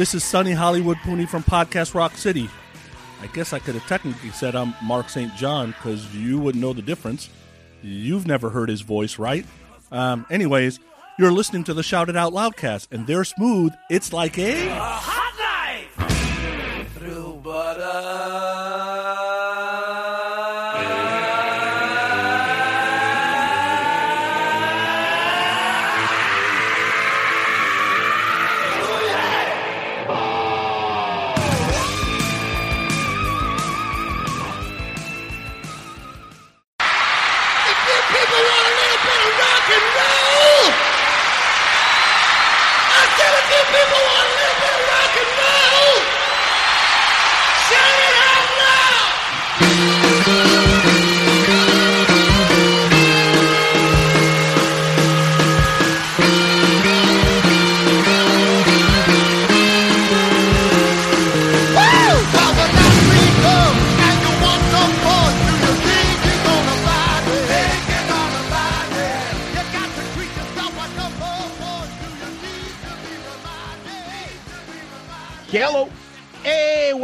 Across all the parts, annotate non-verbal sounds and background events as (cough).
This is Sunny Hollywood Pooney from Podcast Rock City. I guess I could have technically said I'm Mark St. John because you wouldn't know the difference. You've never heard his voice, right? Um, anyways, you're listening to the Shout It Out Loudcast, and they're smooth. It's like a.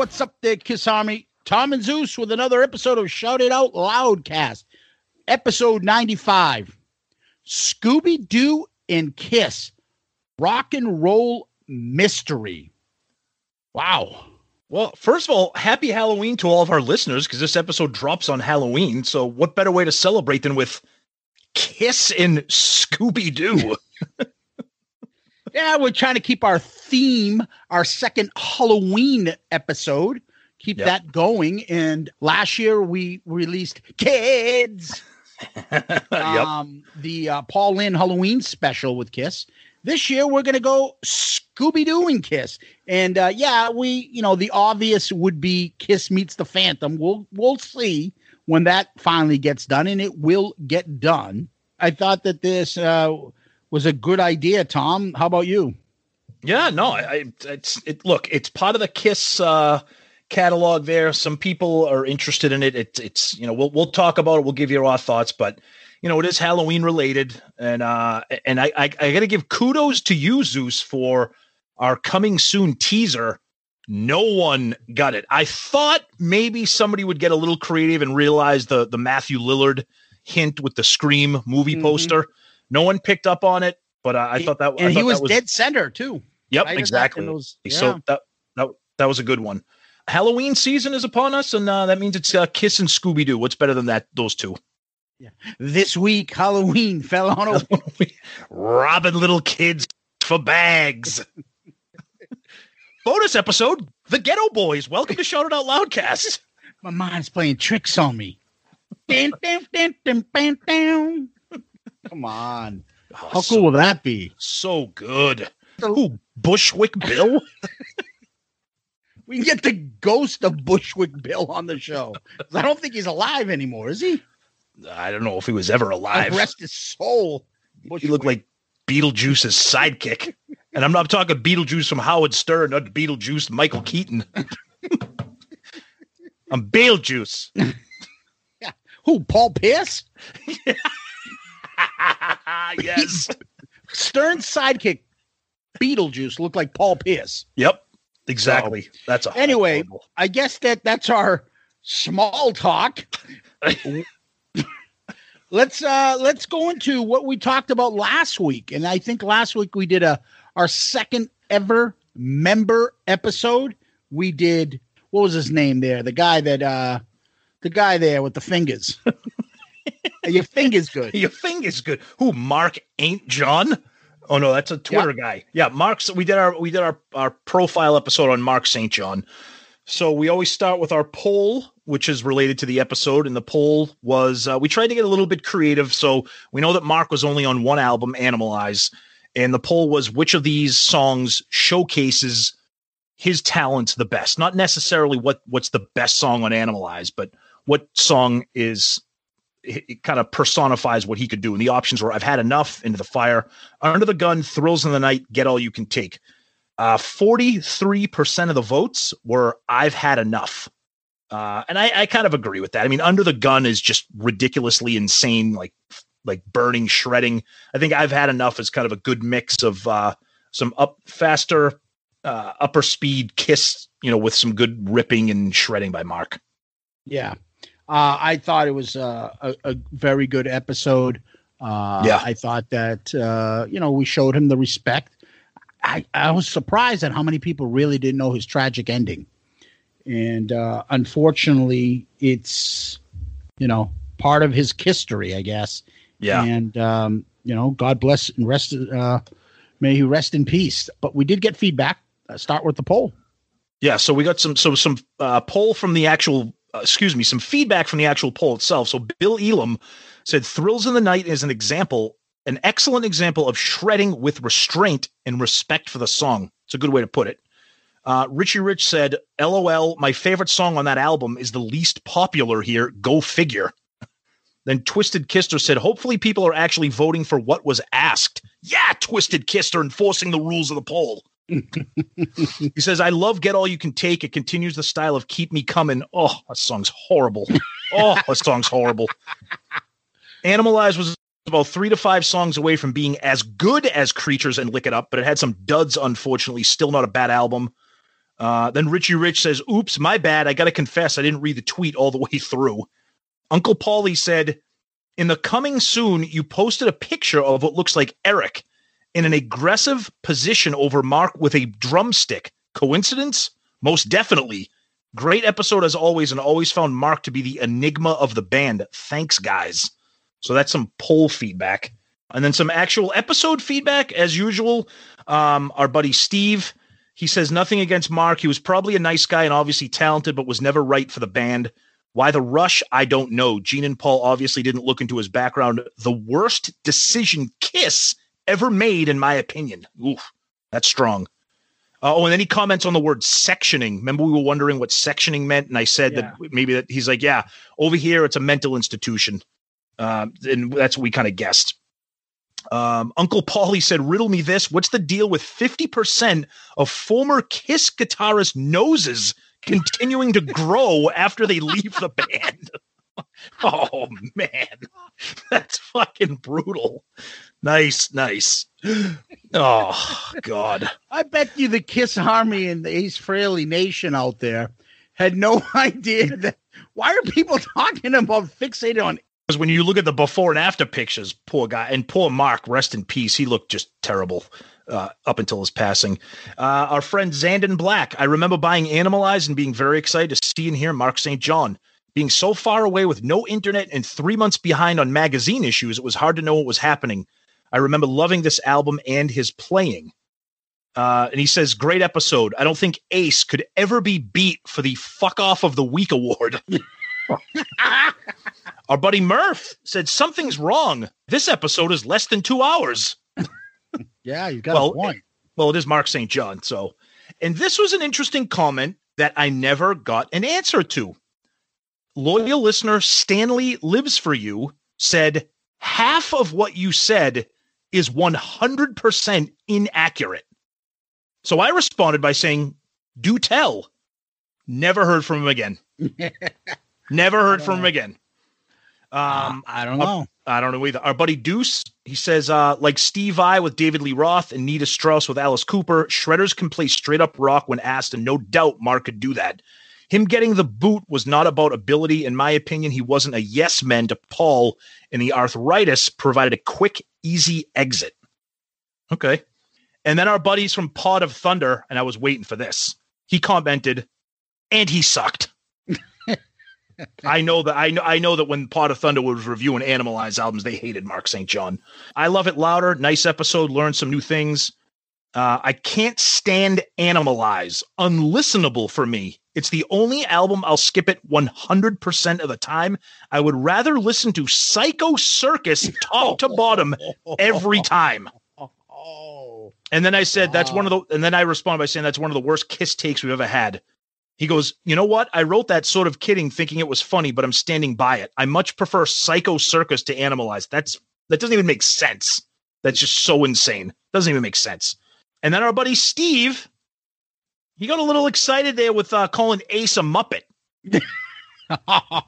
what's up there, Kiss Army? Tom and Zeus with another episode of Shout It Out Loudcast, episode 95. Scooby Doo and Kiss, rock and roll mystery. Wow. Well, first of all, happy Halloween to all of our listeners because this episode drops on Halloween. So, what better way to celebrate than with Kiss and Scooby Doo? (laughs) Yeah, we're trying to keep our theme, our second Halloween episode, keep Yep. that going. And last year we released Kids. (laughs) yep. um, the uh, Paul Lynde Halloween special with Kiss. This year we're gonna go Scooby Doo and Kiss, and uh, yeah, we you know the obvious would be Kiss meets the Phantom. We'll we'll see when that finally gets done, and it will get done. I thought that this uh, was a good idea, Tom. How about you? Yeah, no, I, I it's it. Look, it's part of the Kiss uh, catalog. There, some people are interested in it. It's it's you know we'll we'll talk about it. We'll give you our thoughts, but you know it is Halloween related, and uh and I I, I got to give kudos to you, Zeus, for our coming soon teaser. No one got it. I thought maybe somebody would get a little creative and realize the the Matthew Lillard hint with the Scream movie Mhm. poster. No one picked up on it, but uh, I thought that I and he was, that dead center too. Yep, Right exactly. those- yeah. So that, that that was a good one. Halloween season is upon us, and uh, that means it's uh, Kiss and Scooby Doo. What's better than that? Those two. Yeah. This week Halloween fell on a (laughs) Robbing little kids for bags. (laughs) Bonus episode: The Geto Boys. Welcome to Shout It Out Loudcast. (laughs) my mind's playing tricks on me. Dun, dun, dun, dun, dun, dun. Come on. Oh, How so, cool will that be? So good. Who? Bushwick Bill? (laughs) We can get the ghost of Bushwick Bill on the show. I don't think he's alive anymore, is he? I don't know if he was ever alive. God Rest his soul. He looked like Beetlejuice's sidekick. And I'm not talking Beetlejuice from Howard Stern, not Beetlejuice Michael Keaton. (laughs) I'm Beetlejuice. yeah. (laughs) Who? Paul Pierce? (laughs) yes. (laughs) Stern's sidekick, Beetlejuice, looked like Paul Pierce. Yep. Exactly. That's a Anyway, horrible- I guess that that's our small talk. (laughs) let's uh let's go into what we talked about last week. And I think last week we did a our second ever member episode. We did what was his name there? The guy that uh the guy there with the fingers. (laughs) Your finger's good. Your finger's good. Who? Mark ain't John? Oh no, that's a Twitter guy. Yeah, Mark's. We did our we did our our profile episode on Mark St. John. So we always start with our poll, which is related to the episode, and the poll was uh, we tried to get a little bit creative. So we know that Mark was only on one album, Animalize, and the poll was which of these songs showcases his talents the best. Not necessarily what what's the best song on Animalize, but what song is it, kind of personifies what he could do. And the options were I've had enough, Into the Fire, Under the Gun, Thrills in the Night, Get All You Can Take. Uh, 43% of the votes were I've had enough. Uh, and I, I kind of agree with that. I mean, Under the Gun is just ridiculously insane, like like burning, shredding. I think I've had enough is kind of a good mix of uh, some up faster, uh, upper speed kiss, you know, with some good ripping and shredding by Mark. Yeah. Uh, I thought it was uh, a, a very good episode. Uh, Yeah. I thought that, uh, you know, we showed him the respect. I, I was surprised at how many people really didn't know his tragic ending. And uh, unfortunately, it's, you know, part of his history, I guess. Yeah. And, um, you know, God bless and rest, uh, may he rest in peace. But we did get feedback. Uh, start with the poll. Yeah, so we got some so some uh, poll from the actual uh, excuse me, some feedback from the actual poll itself. So Bill Elam said Thrills in the Night is an example, an excellent example of shredding with restraint and respect for the song. It's a good way to put it. Uh, Richie Rich said, LOL, my favorite song on that album is the least popular here. Go figure. Then Twisted Kister said, hopefully people are actually voting for what was asked. Yeah, Twisted Kister enforcing the rules of the poll. (laughs) He says, I love Get All You Can Take. It continues the style of Keep Me Coming. Oh, that song's horrible. Oh, that song's horrible. Animalize was about three to five songs away from being as good as Creatures and Lick It Up, but it had some duds, unfortunately. Still not a bad album. Uh, then Richie Rich says, Oops, my bad. I got to confess, I didn't read the tweet all the way through. Uncle Paulie said, In the coming soon, you posted a picture of what looks like Eric in an aggressive position over Mark with a drumstick. Coincidence? Most definitely. Great episode as always, and always found Mark to be the enigma of the band. Thanks, guys. So that's some poll feedback. And then some actual episode feedback, as usual. Um, our buddy Steve, he says nothing against Mark. He was probably a nice guy and obviously talented, but was never right for the band. Why the rush? I don't know. Gene and Paul obviously didn't look into his background. The worst decision Kiss ever made, in my opinion. Oof, that's strong. Uh, oh, and then he comments on the word sectioning. Remember, we were wondering what sectioning meant, and I said that maybe that he's like, yeah, over here it's a mental institution, um, and that's what we kind of guessed. Um, Uncle Paulie said, "Riddle me this: What's the deal with fifty percent of former Kiss guitarist noses continuing to grow after they leave the band?" (laughs) oh man, (laughs) that's fucking brutal. Nice, nice. Oh God. I bet you the Kiss Army and the Ace Frehley Nation out there had no (laughs) idea that. Why are people talking about fixated on? Because when you look at the before and after pictures, poor guy and poor Mark, rest in peace. He looked just terrible uh, up until his passing. Uh, our friend Zandon Black. I remember buying Animalize and being very excited to see and hear Mark St. John. Being so far away with no internet and three months behind on magazine issues, it was hard to know what was happening. I remember loving this album and his playing. Uh, and he says, great episode. I don't think Ace could ever be beat for the fuck off of the week award. (laughs) Our buddy Murph said, something's wrong. This episode is less than two hours. (laughs) Yeah, you got Well, a point. Well, it is Mark St. John. So, and this was an interesting comment that I never got an answer to. Loyal listener Stanley Lives for You said, half of what you said is 100% inaccurate. So I responded by saying, do tell. Never heard from him again. (laughs) Never heard from him again. Um, I don't know. I don't know either. Our buddy Deuce, he says, uh, like Steve Vai with David Lee Roth and Nita Strauss with Alice Cooper, shredders can play straight up rock when asked, and no doubt Mark could do that. Him getting the boot was not about ability. In my opinion, he wasn't a yes man to Paul, and the arthritis provided a quick, easy exit. Okay. And then our buddies from Pod of Thunder, and I was waiting for this. He commented, and he sucked. (laughs) I know that I know I know that when Pod of Thunder was reviewing Animalize albums, they hated Mark St. John. I love it louder. Nice episode. Learned some new things. Uh, I can't stand Animalize. Unlistenable for me. It's the only album I'll skip it 100% of the time. I would rather listen to Psycho Circus top to bottom every time. Oh, (laughs) And then I said, that's one of the, and then I responded by saying, that's one of the worst kiss takes we've ever had. He goes, you know what? I wrote that sort of kidding, thinking it was funny, but I'm standing by it. I much prefer Psycho Circus to Animalize. That's, that doesn't even make sense. That's just so insane. Doesn't even make sense. And then our buddy Steve, he got a little excited there with uh, calling Ace a Muppet. (laughs)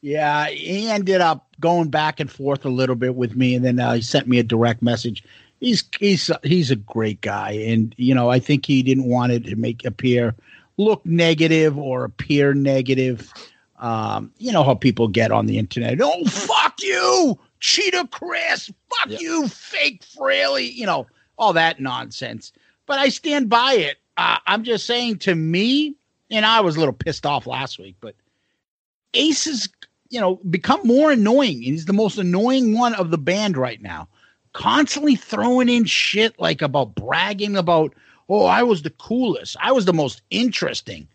yeah. He ended up going back and forth a little bit with me, and then uh, he sent me a direct message. He's he's he's a great guy, and you know I think he didn't want it to make appear look negative or appear negative. Um, you know how people get on the internet. Oh fuck you, Cheetah Chris. Fuck Yeah. you, fake Frehley. You know all that nonsense. But I stand by it. Uh, I'm just saying to me, and I was a little pissed off last week, but Ace has, you know, become more annoying. He's the most annoying one of the band right now. Constantly throwing in shit like about bragging about, oh, I was the coolest. I was the most interesting.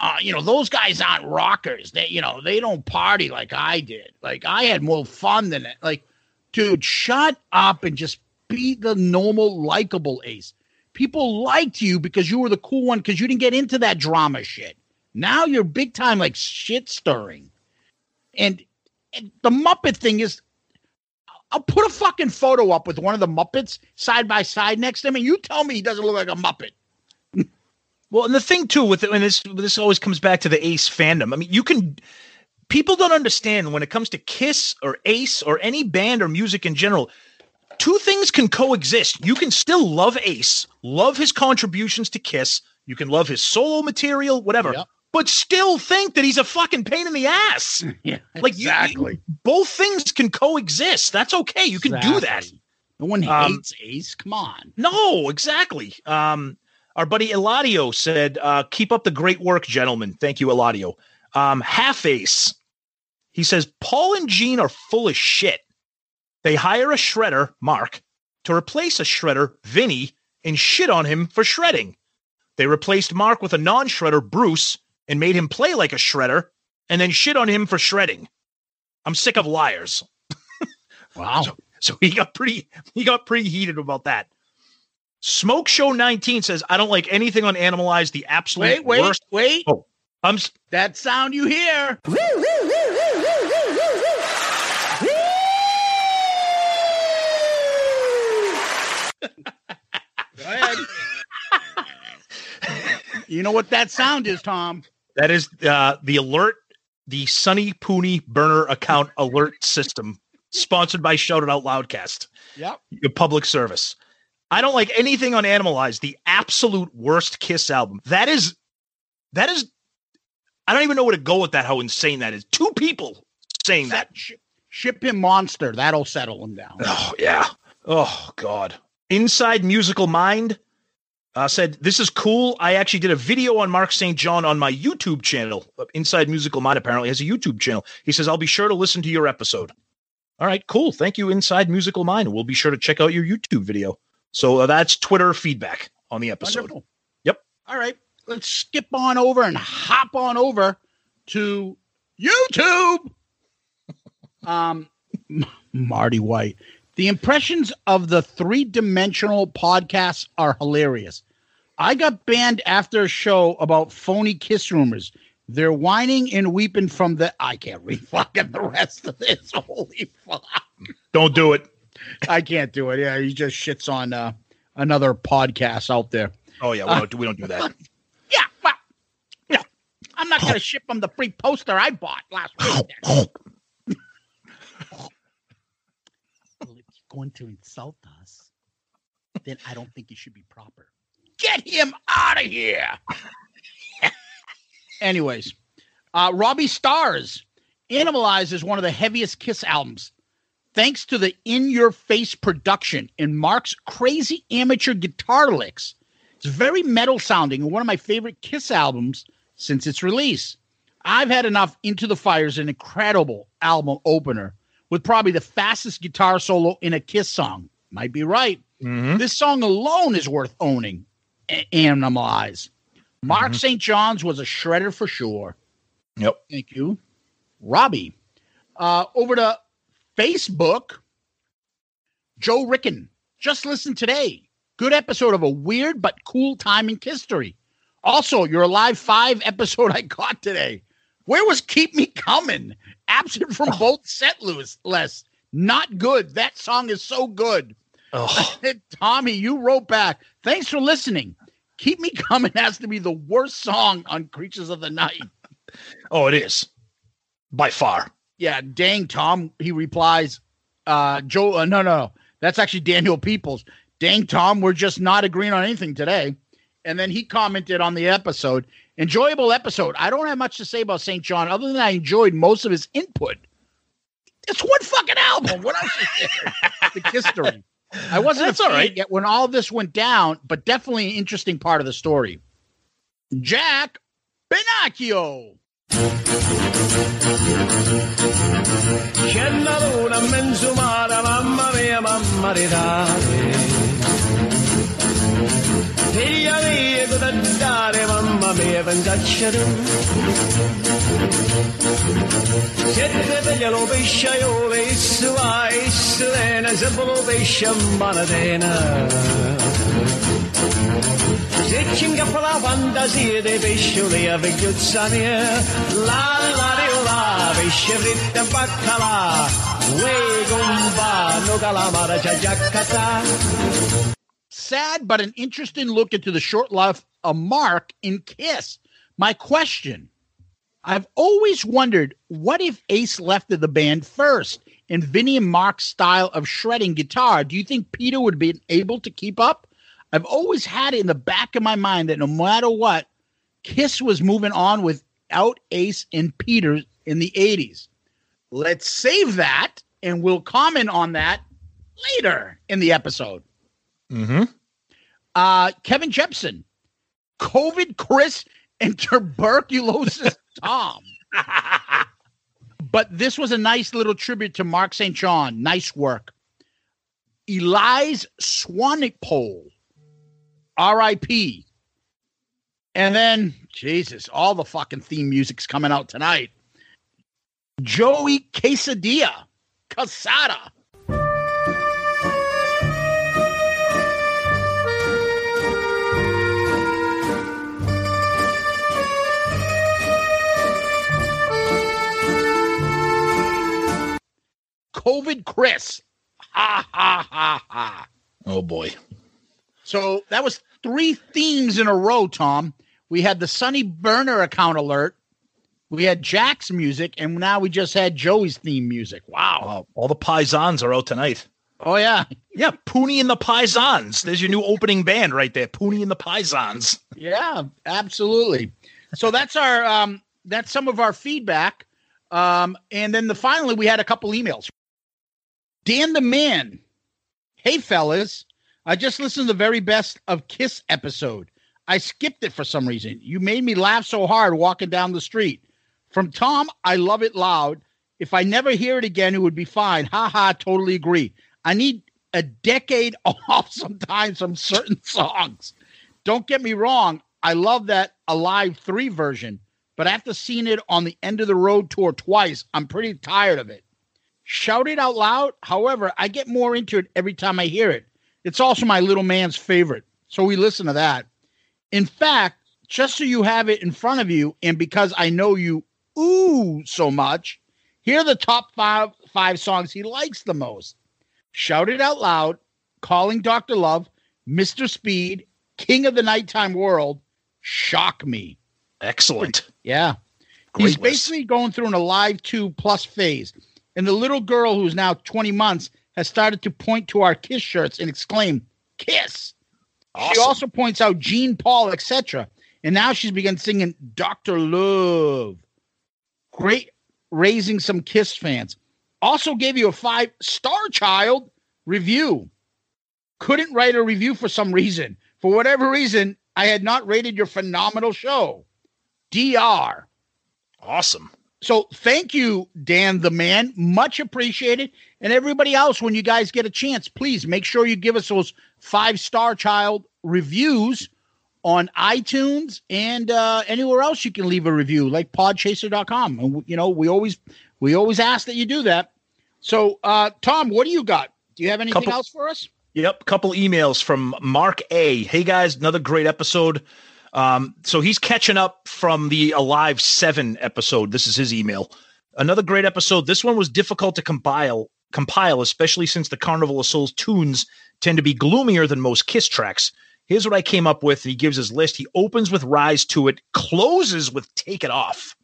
Uh, you know, those guys aren't rockers. They, you know, they don't party like I did. Like I had more fun than it. Like, dude, shut up and just be the normal, likable Ace. People liked you because you were the cool one because you didn't get into that drama shit. Now you're big time like shit stirring. And, and the Muppet thing is, I'll put a fucking photo up with one of the Muppets side by side next to him, and you tell me he doesn't look like a Muppet. (laughs) Well, and the thing too with it, and this this always comes back to the Ace fandom. I mean, you can people don't understand when it comes to Kiss or Ace or any band or music in general. Two things can coexist. You can still love Ace, love his contributions to Kiss. You can love his solo material, whatever, Yep. but still think that he's a fucking pain in the ass. (laughs) Yeah, Like you- exactly. Both things can coexist. That's okay. You can do that. No one Um, hates Ace. Come on. No, exactly. Um, our buddy Eladio said, uh, "Keep up the great work, gentlemen." Thank you, Eladio. Um, Half Ace, he says, Paul and Gene are full of shit. They hire a shredder, Mark, to replace a shredder, Vinny, and shit on him for shredding. They replaced Mark with a non-shredder, Bruce, and made him play like a shredder, and then shit on him for shredding. I'm sick of liars. (laughs) Wow. So he got pretty he got pretty heated about that. Smoke Show 19 says, I don't like anything on Animalize, the absolute Wait, wait, worst. wait. Oh. I'm That sound you hear. (laughs) Go ahead. you know what that sound is, Tom? that is uh, the alert, the Sunny Pooney burner account alert system, sponsored by Shout It Out Loudcast, Yep. your public service. I don't like anything on Animalize, the absolute worst Kiss album. That is that is I don't even know where to go with that, how insane that is. Two people saying that. Ship, ship him monster. That'll settle him down. Oh yeah. Oh god. Inside Musical Mind uh, said this is cool. I actually did a video on Mark St. John on my YouTube channel. Uh, Inside Musical Mind apparently has a YouTube channel. He says I'll be sure to listen to your episode. All right, cool. Thank you, Inside Musical Mind. We'll be sure to check out your YouTube video. So uh, that's Twitter feedback on the episode. Wonderful. Yep. All right. Let's skip on over and hop on over to YouTube. (laughs) um, Marty White. The impressions of the three dimensional podcasts are hilarious. I got banned after a show about phony kiss rumors. They're whining and weeping from the. I can't read (laughs) fucking the rest of this. (laughs) Holy fuck. Don't do it. I can't do it. Yeah, he just shits on uh, another podcast out there. Oh yeah, we don't, do- we don't do that. (laughs) Yeah, well, yeah. I'm not gonna ship him the free poster I bought last week. then. well, if you're going to insult us, then I don't think you should be proper. Get him out of here. (laughs) Anyways, uh, Robbie Stars Animalize is one of the heaviest Kiss albums. Thanks to the in your face production and Mark's crazy amateur guitar licks. It's very metal sounding and one of my favorite Kiss albums since its release. I've had enough Into the Fire's an incredible album opener with probably the fastest guitar solo in a Kiss song. Might be right. This song alone is worth owning. A- Animalize. Mark St. John's was a shredder for sure. Yep. Thank you, Robbie. Uh, over to Facebook, Joe Ricken. Just listen today. Good episode of a weird but cool time in history. Also, your live 5 episode (laughs) I got today. Where was Keep Me Coming? Absent from both set lists. Not good. That song is so good. Oh, (laughs) Tommy, you wrote back. Thanks for listening. Keep Me Coming has to be the worst song on Creatures of the Night. (laughs) oh, it is by far. Yeah, dang, Tom. He replies, uh, Joe, uh, no, no, no. That's actually Daniel Peoples. Dang, Tom, we're just not agreeing on anything today. And then he commented on the episode, enjoyable episode. I don't have much to say about St. John other than I enjoyed most of his input. It's one fucking album. What else is there? (laughs) the history. I wasn't That's a all yet when all this went down, but definitely an interesting part of the story. Jack Benacchio. C'è la luna in mezzo mare, mamma mia, mamma di dare. Figlia mia, cosa dare, mamma mia, pensaccia tu. Siete veglia lo pesce, io le issu va, issu lena, se lo pesce in manatena. Se ci ingappa la fantasia dei pescioli a vecchiozza mia, la la rio la, pesce fritto e baccalà, uè gomba, no sad but an interesting look into the short life of Mark in Kiss. My question I've always wondered what if Ace left the band first in Vinny and Mark's style of shredding guitar? Do you think Peter would be able to keep up? I've always had it in the back of my mind that no matter what, Kiss was moving on without Ace and Peter in the 80s. Let's save that and we'll comment on that later in the episode. Mm-hmm. Uh, Kevin Jepson, COVID Chris and tuberculosis (laughs) Tom. but this was a nice little tribute to Mark St. John. Nice work. Elias Swanipole, R.I.P. And then, Jesus, all the fucking theme music's coming out tonight. Joey Quesadilla, Casada. COVID Chris. Ha ha ha ha. Oh boy. So that was three themes in a row, Tom. We had the Sunny Burner account alert. We had Jack's music, and now we just had Joey's theme music. Wow. Wow. All the Paisans are out tonight. Oh yeah. Yeah, Poonie and the Paisans. There's your new opening band right there. Poonie and the Paisans. Yeah, absolutely. So that's our um that's some of our feedback. Um and then the finally we had a couple emails. Dan the man. Hey fellas, I just listened to the very best of Kiss episode. I skipped it for some reason. You made me laugh so hard walking down the street. From Tom, I love it loud. If I never hear it again, it would be fine. Ha ha, totally agree. I need a decade (laughs) off sometimes from certain songs. Don't get me wrong, I love that Alive 3 version, but after seeing it on the end of the road tour twice, I'm pretty tired of it. Shout it out loud. However, I get more into it every time I hear it. It's also my little man's favorite. So we listen to that. In fact, just so you have it in front of you, and because I know you ooh so much, here are the top five five songs he likes the most. Shout it out loud, calling Dr. Love, Mr. Speed, King of the Nighttime World, Shock Me. Excellent. Yeah. Great He's list. basically going through an Alive 2 plus phase. And the little girl who's now 20 months has started to point to our Kiss shirts and exclaim, Kiss. She also points out Gene Paul, etc. and now she's begun singing Dr. Love. Great raising some Kiss fans. Also gave you a five star child review. Couldn't write a review for some reason. For whatever reason, I had not rated your phenomenal show. DR. Awesome. So thank you, Dan the man. Much appreciated. And everybody else, when you guys get a chance, please make sure you give us those five star child reviews on iTunes and uh, anywhere else you can leave a review, like podchaser.com. And you know, we always we always ask that you do that. So uh Tom, what do you got? Do you have anything Couple- else for us? Yep, couple emails from Mark A. Hey guys, another great episode. Um, so he's catching up from the Alive Seven episode. This is his email. Another great episode. This one was difficult to compile, compile, especially since the Carnival of Souls tunes tend to be gloomier than most Kiss tracks. Here's what I came up with. He gives his list. He opens with "Rise to It," closes with "Take It Off,"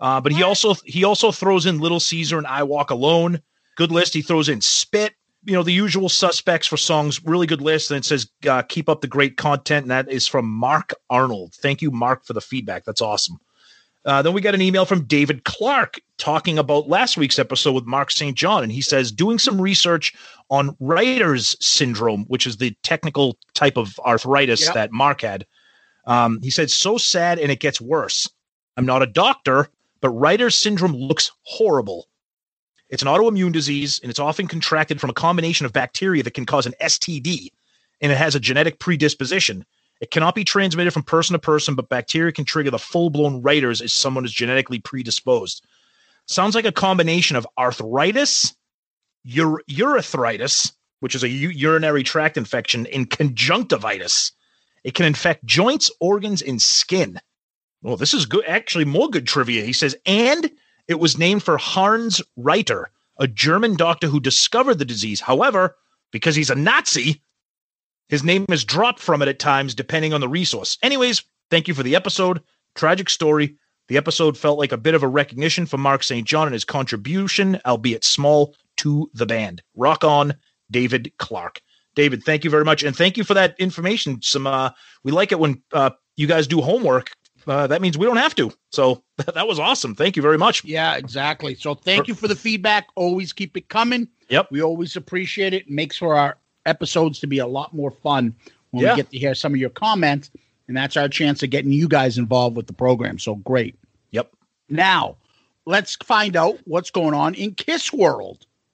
uh, but he also he also throws in "Little Caesar" and "I Walk Alone." Good list. He throws in "Spit," you know the usual suspects for songs really good list and it says uh, keep up the great content and that is from mark arnold. Thank you mark for the feedback. That's awesome. Uh, then we got an email from david clark talking about last week's episode with mark st john and he says doing some research on Reiter's syndrome which is the technical type of arthritis Yep. that mark had. Um, he said so sad and it gets worse. I'm not a doctor but Reiter's syndrome looks horrible it's an autoimmune disease, and it's often contracted from a combination of bacteria that can cause an STD, and it has a genetic predisposition. It cannot be transmitted from person to person, but bacteria can trigger the full blown Reiter's if someone is genetically predisposed. Sounds like a combination of arthritis, ur- urethritis, which is a u- urinary tract infection, and conjunctivitis. It can infect joints, organs, and skin. Well, this is good. Actually, more good trivia. He says, and it was named for Hans Reiter, a German doctor who discovered the disease. However, because he's a Nazi, his name is dropped from it at times, depending on the resource. Anyways, thank you for the episode. Tragic story. The episode felt like a bit of a recognition for Mark St. John and his contribution, albeit small, to the band. Rock on, David Clark. David, thank you very much, and thank you for that information. Some uh, we like it when uh, you guys do homework. Uh, that means we don't have to. So (laughs) that was awesome. Thank you very much. Yeah, exactly. So thank you for the feedback. Always keep it coming. Yep. We always appreciate it. Makes for our episodes to be a lot more fun when Yeah. we get to hear some of your comments. And that's our chance of getting you guys involved with the program. So great. Yep. Now, let's find out what's going on in Kiss World.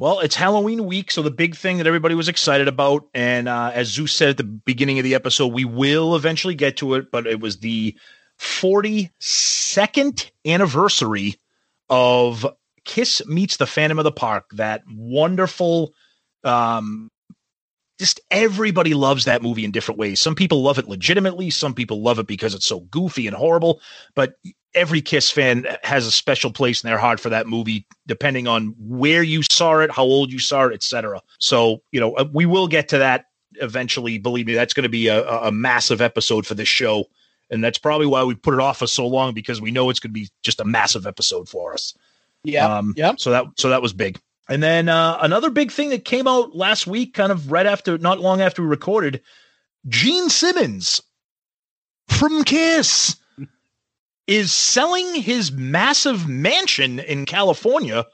Well, it's Halloween week, so the big thing that everybody was excited about, and uh, as Zeus said at the beginning of the episode, we will eventually get to it, but it was the 42nd anniversary of Kiss Meets the Phantom of the Park, that wonderful um, just everybody loves that movie in different ways. Some people love it legitimately, some people love it because it's so goofy and horrible, but every Kiss fan has a special place in their heart for that movie depending on where you saw it, how old you saw it, etc. So, you know, uh, we will get to that eventually. Believe me, that's going to be a, a massive episode for this show. And that's probably why we put it off for so long because we know it's going to be just a massive episode for us. Yeah. Um, yeah. So that so that was big. And then uh, another big thing that came out last week, kind of right after, not long after we recorded, Gene Simmons from Kiss is selling his massive mansion in California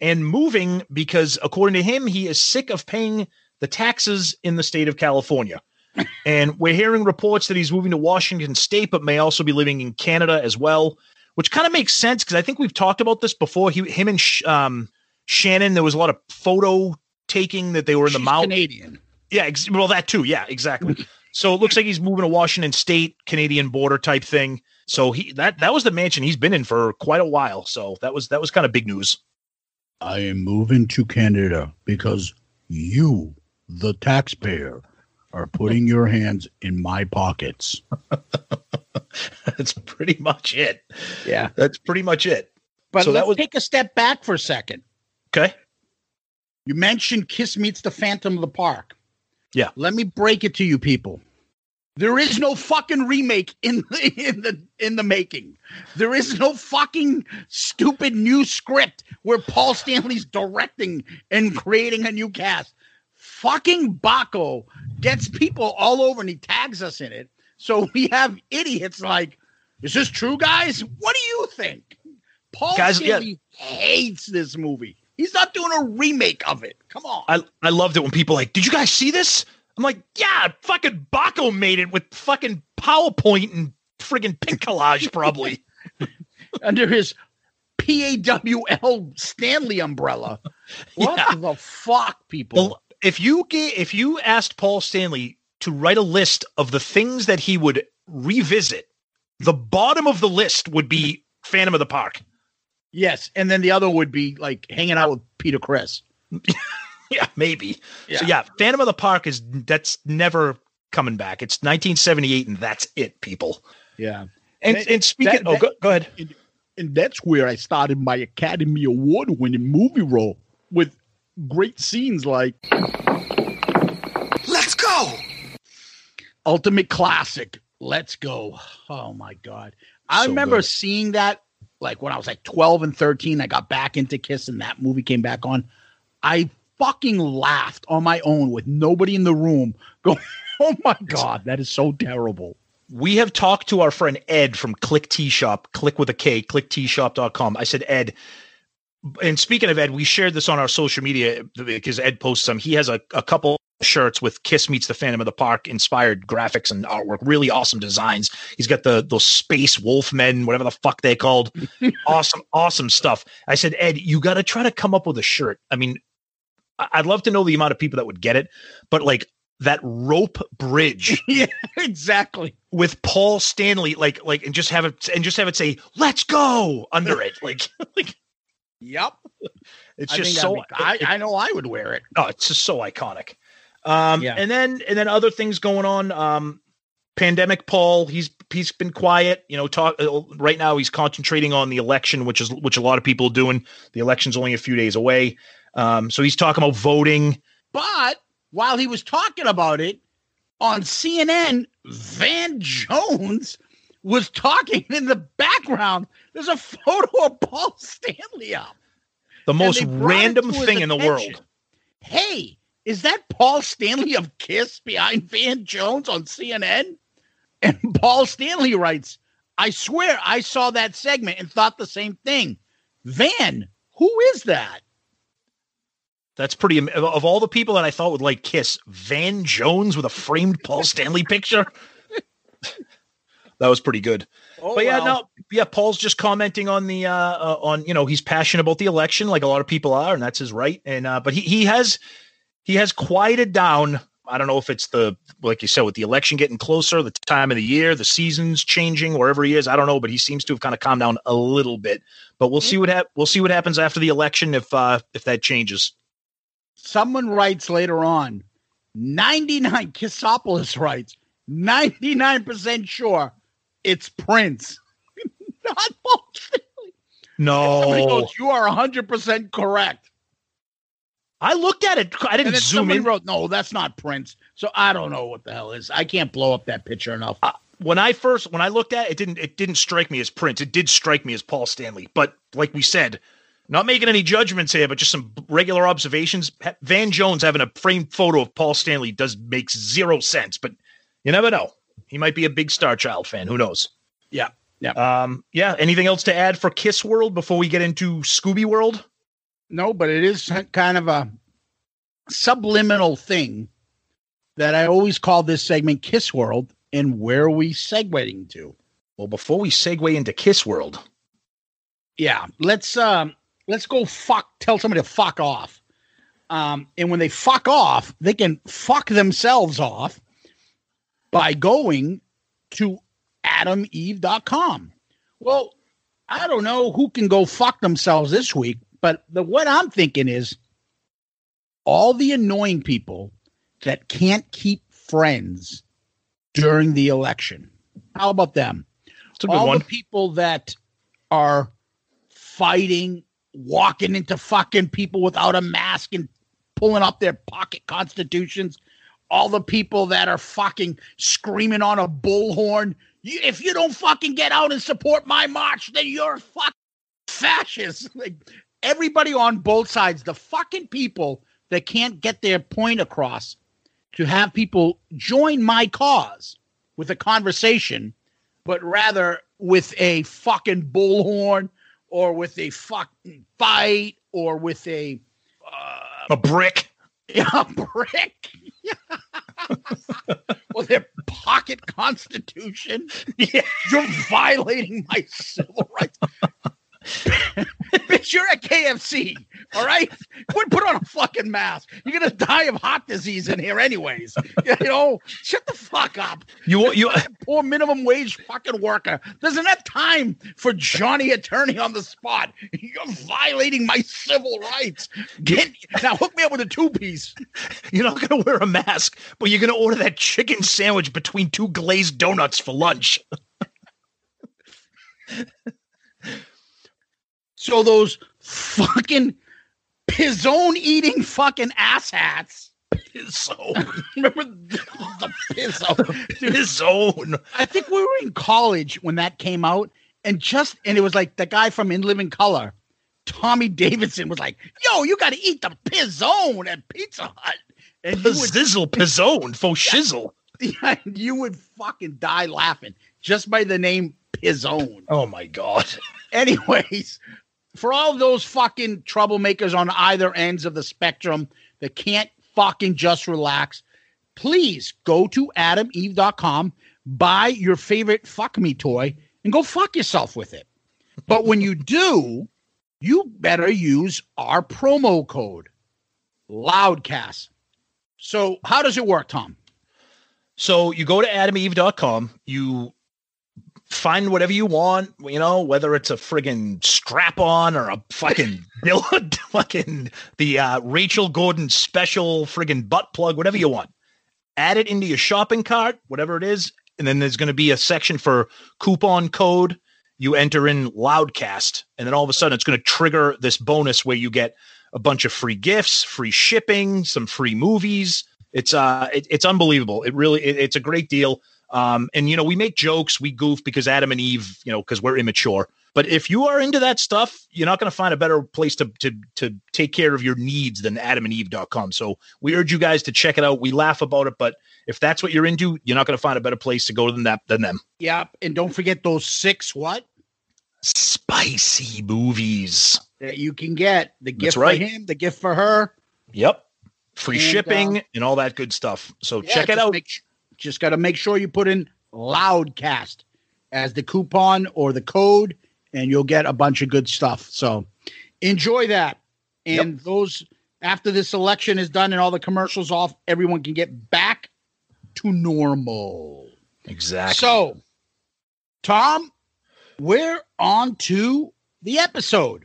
and moving because, according to him, he is sick of paying the taxes in the state of California. (laughs) and we're hearing reports that he's moving to Washington State, but may also be living in Canada as well, which kind of makes sense because I think we've talked about this before. He, him, and um, Shannon, there was a lot of photo taking that they were in the mountain. Canadian. Yeah, ex- well, that too. Yeah, exactly. (laughs) so it looks like he's moving to Washington State, Canadian border type thing. So he that that was the mansion he's been in for quite a while. So that was that was kind of big news. I am moving to Canada because you, the taxpayer, are putting your hands in my pockets. (laughs) That's pretty much it. Yeah. That's pretty much it. But So that let's was- take a step back for a second. Okay. You mentioned Kiss Meets the Phantom of the Park. Yeah. Let me break it to you people. There is no fucking remake in the in the in the making. There is no fucking stupid new script where Paul Stanley's directing and creating a new cast. Fucking Baco gets people all over and he tags us in it. So we have idiots like, is this true, guys? What do you think? Paul Guys, yeah. Stanley hates this movie. He's not doing a remake of it. Come on. I I loved it when people like, did you guys see this? I'm like, yeah, fucking Baco made it with fucking PowerPoint and friggin' pink (laughs) collage, probably. (laughs) under his PAWL Stanley umbrella. (laughs) What Yeah. the fuck, people? Well, if you ga- if you asked Paul Stanley to write a list of the things that he would revisit, the bottom of the list would be Phantom of the Park. yes, and then the other would be like hanging out with Peter Criss. (laughs) Yeah, maybe. So Yeah. yeah, Phantom of the Park is that's never coming back. It's 1978, and that's it, people. Yeah, And That- and speaking, that- oh, go, go ahead. and that's where I started my Academy Award winning movie role with great scenes like Let's go! Ultimate Classic. Let's go. Oh my god. I So remember good. seeing that like when I was like 12 and 13. I got back into Kiss and that movie came back on. I fucking laughed on my own with nobody in the room (laughs) going, Oh my god, that is so terrible. we have talked to our friend Ed from Klick Tee Shop, click with a K, clicktshop.com. I said, Ed, and speaking of Ed, we shared this on our social media because Ed posts some. He has a, a couple shirts with Kiss Meets the Phantom of the Park inspired graphics and artwork, really awesome designs. He's got the those space wolf men, whatever the fuck they called. (laughs) awesome, awesome stuff. I said, Ed, you got to try to come up with a shirt. I mean, I'd love to know the amount of people that would get it, but like that rope bridge (laughs) yeah, exactly. with Paul Stanley, like like and just have it and just have it say "Let's go" under it, (laughs) like (laughs) like Yep. it's I just so. be- I, it- I know I would wear it. oh, it's just so iconic. Um, Yeah. and then and then other things going on. Um, pandemic Paul, he's he's been quiet. You know, talk uh, right now. He's concentrating on the election, which is which a lot of people are doing. The election's only a few days away. Um, so he's talking about voting. But while he was talking about it on CNN, Van Jones was talking in the background. There's a photo of Paul Stanley up. The most they brought it random thing in the world. Hey, is that Paul Stanley of Kiss behind Van Jones on CNN? And Paul Stanley writes, I swear I saw that segment and thought the same thing. Van, who is that? That's pretty. Of all the people that I thought would like Kiss, Van Jones with a framed Paul Stanley picture. (laughs) that was pretty good. Oh, but yeah, well. no, yeah. Paul's just commenting on the uh, uh on you know he's passionate about the election, like a lot of people are, and that's his right. And uh, but he he has he has quieted down. I don't know if it's the like you said with the election getting closer, the time of the year, the seasons changing, wherever he is. I don't know, but he seems to have kind of calmed down a little bit. But we'll see what hap- we'll see what happens after the election if uh if that changes. Someone writes later on 99 Kissopolis writes 99% sure it's Prince. (laughs) Not Paul Stanley. Somebody No, goes, you are 100% correct. I looked at it. I didn't zoom somebody in. wrote, no, that's not Prince. So I don't know what the hell is. I can't blow up that picture enough. Uh, when I first when I looked at it, it didn't it didn't strike me as Prince. It did strike me as Paul Stanley. But like we said, not making any judgments here, but just some regular observations. Van Jones having a framed photo of Paul Stanley does makes zero sense. But you never know. He might be a big Star Child fan. Who knows? yeah. Yeah. Um, yeah. Anything else to add for Kiss World before we get into Scooby World? No, but it is kind of a subliminal thing that I always call this segment Kiss World. And where are we segueing to? Well, before we segue into Kiss World, Yeah, let's um let's go fuck tell somebody to fuck off. Um and when they fuck off, they can fuck themselves off by going to adameve.com. Well, I don't know who can go fuck themselves this week, but the what I'm thinking is all the annoying people that can't keep friends during the election. How about them? it's a good all one. the people that are fighting, walking into fucking people without a mask and pulling up their pocket constitutions. All the people that are fucking screaming on a bullhorn. You, if you don't fucking get out and support my march, then you're fucking fascist. (laughs) Like everybody on both sides, the fucking people that can't get their point across to have people join my cause with a conversation but rather with a fucking bullhorn or with a fucking fight or with a uh, A brick. (laughs) yeah, brick. (laughs) or their pocket constitution. (laughs) Yeah. You're violating my civil rights. Bitch, you're at KFC. All right. Quit put on a fucking mask. You're gonna die of heart disease in here anyways. You know, shut the fuck up. You you poor minimum wage fucking worker doesn't have time for Johnny Attorney on the spot. You're violating my civil rights. Get, now hook me up with a two piece. You're not to wear a mask, but you're to order that chicken sandwich between two glazed donuts for lunch. So those fucking pizzone eating fucking asshats. So, (laughs) Remember the, the pizzo? his own. I think we were in college when that came out, and just and it was like the guy from In Living Color, Tommy Davidson, was like, "Yo, you got to eat the pizzone at Pizza Hut," and you would Zizzle, pizzone, faux shizzle. (laughs) Yeah, you would fucking die laughing just by the name Pizzone. Oh my God. Anyways, for all those fucking troublemakers on either ends of the spectrum that can't fucking just relax, please go to adameve.com, buy your favorite fuck me toy, and go fuck yourself with it. But when you do, you better use our promo code Loudcast. So, how does it work, Tom? So you go to adameve.com, you find whatever you want, you know, whether it's a friggin' strap on or a fucking (laughs) bill, (laughs) fucking the uh, Rachel Gordon special friggin' butt plug, whatever you want. Add it into your shopping cart, whatever it is. And then there's going to be a section for coupon code. You enter in Loudcast, and then all of a sudden it's going to trigger this bonus where you get a bunch of free gifts, free shipping, some free movies. It's uh, it, it's unbelievable. It really, it, it's a great deal. Um, and you know, we make jokes, we goof because Adam and Eve, you know, because we're immature. But if you are into that stuff, you're not going to find a better place to to to take care of your needs than adamandeve.com. So we urge you guys to check it out. We laugh about it, but if that's what you're into, you're not going to find a better place to go than that than them. Yep. And don't forget those six what Spicy movies. that you can get. The gift right. for him, the gift for her. Yep. Free And, shipping uh, and all that good stuff. So Yeah, check it out. make- just got to make sure you put in Loudcast as the coupon or the code, and you'll get a bunch of good stuff. So enjoy that. And those after this election is done and all the commercials off, everyone can get back to normal. Exactly. So, Tom, we're on to the episode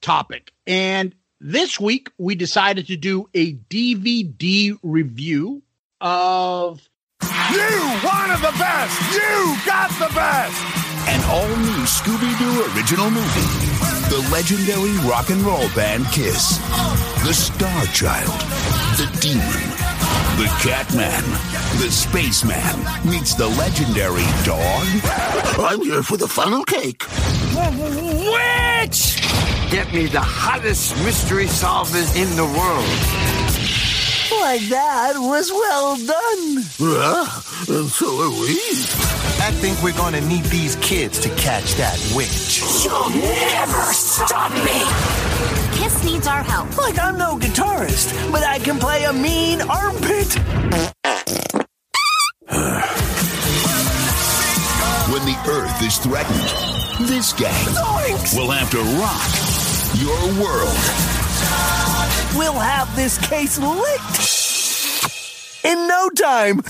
topic. And this week we decided to do a DVD review of You wanted the best. You got the best. An all new Scooby Doo original movie. The legendary rock and roll band Kiss. The Star Child. The Demon. The Catman. The Spaceman meets the legendary dog. I'm here for the funnel cake. Witch! Get me the hottest mystery solvers in the world. Why, that was well done. Yeah, and so are we. I think we're gonna need these kids to catch that witch. You'll never stop me. Kiss needs our help. Like I'm no guitarist, but I can play a mean armpit. When the Earth is threatened, this gang Zoinks! will have to rock your world. We'll have this case licked in no time.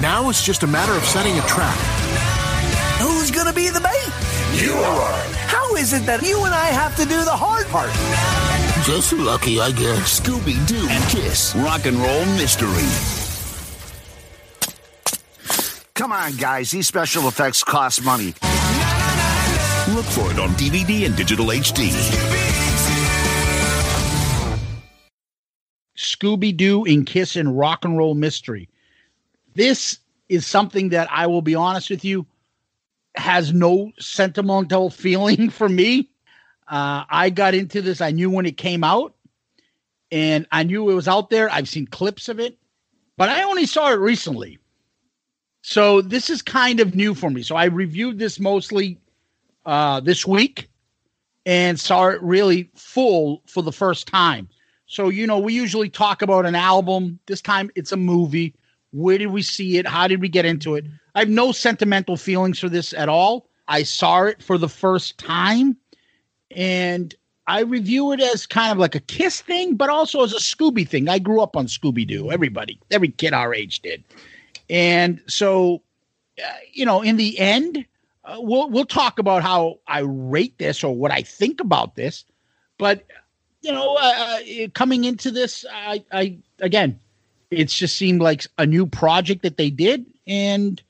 Now it's just a matter of setting a trap. Who's gonna be the bait? You are. How is it that you and I have to do the hard part? Just lucky, I guess. Scooby Doo and Kiss Rock and Roll Mystery. Come on, guys. These special effects cost money. Look for it on DVD and digital HD. Scooby Doo and Kiss and Rock and Roll Mystery. This is something that I will be honest with you has no sentimental (laughs) feeling for me. Uh, I got into this, I knew when it came out, and I knew it was out there. I've seen clips of it, but I only saw it recently. So this is kind of new for me. So I reviewed this mostly uh, this week and saw it really full for the first time. So, you know, we usually talk about an album. This time it's a movie. Where did we see it? How did we get into it? I have no sentimental feelings for this at all. I saw it for the first time and I review it as kind of like a Kiss thing, but also as a Scooby thing. I grew up on Scooby Doo. Everybody, every kid our age did. And so, uh, you know, in the end, uh, we'll we'll talk about how I rate this or what I think about this. But you know, uh, uh, coming into this, I, I again, it's just seemed like a new project that they did, and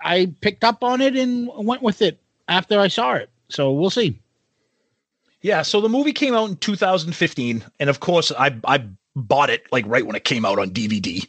I picked up on it and went with it after I saw it. So we'll see. Yeah, so the movie came out in 2015, and of course, I I bought it like right when it came out on DVD.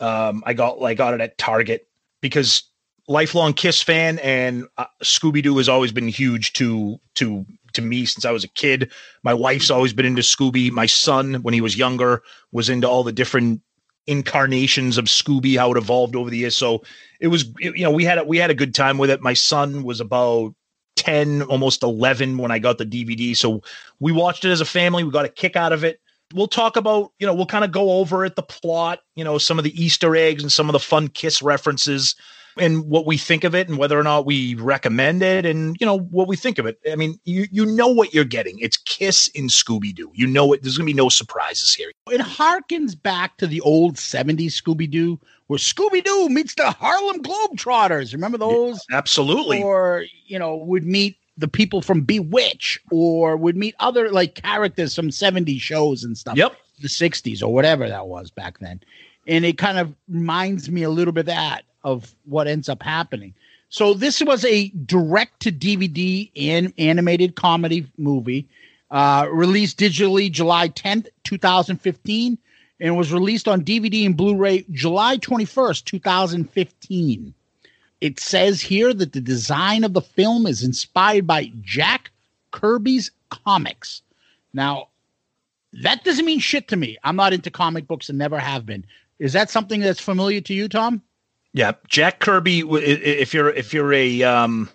Um, I got like got it at Target because lifelong Kiss fan and uh, Scooby Doo has always been huge to to to me since I was a kid. My wife's always been into Scooby. My son, when he was younger, was into all the different incarnations of Scooby, how it evolved over the years. So it was, it- you know, we had a, we had a good time with it. My son was about 10, almost 11 when I got the DVD. So we watched it as a family. We got a kick out of it. We'll talk about, you know, we'll kind of go over it, the plot, you know, some of the Easter eggs and some of the fun Kiss references and what we think of it and whether or not we recommend it and, you know, what we think of it. I mean, you, you know what you're getting. It's Kiss in Scooby Doo. You know it. There's to be no surprises here. It harkens back to the old 70s Scooby Doo, where Scooby Doo meets the Harlem Globetrotters. Remember those? Absolutely. Or, you know, would meet the people from Bewitch or would meet other like characters from 70s shows and stuff. Yep. The 60s or whatever that was back then. And it kind of reminds me a little bit of that of what ends up happening. So this was a direct to DVD and animated comedy movie, uh, released digitally July 10th, 2015. and was released on DVD and Blu-ray July 21st, 2015. It says here that the design of the film is inspired by Jack Kirby's comics. Now, that doesn't mean shit to me. I'm not into comic books and never have been. Is that something that's familiar to you, Tom? Yeah, Jack Kirby. w- i- i- If you're if you're a um,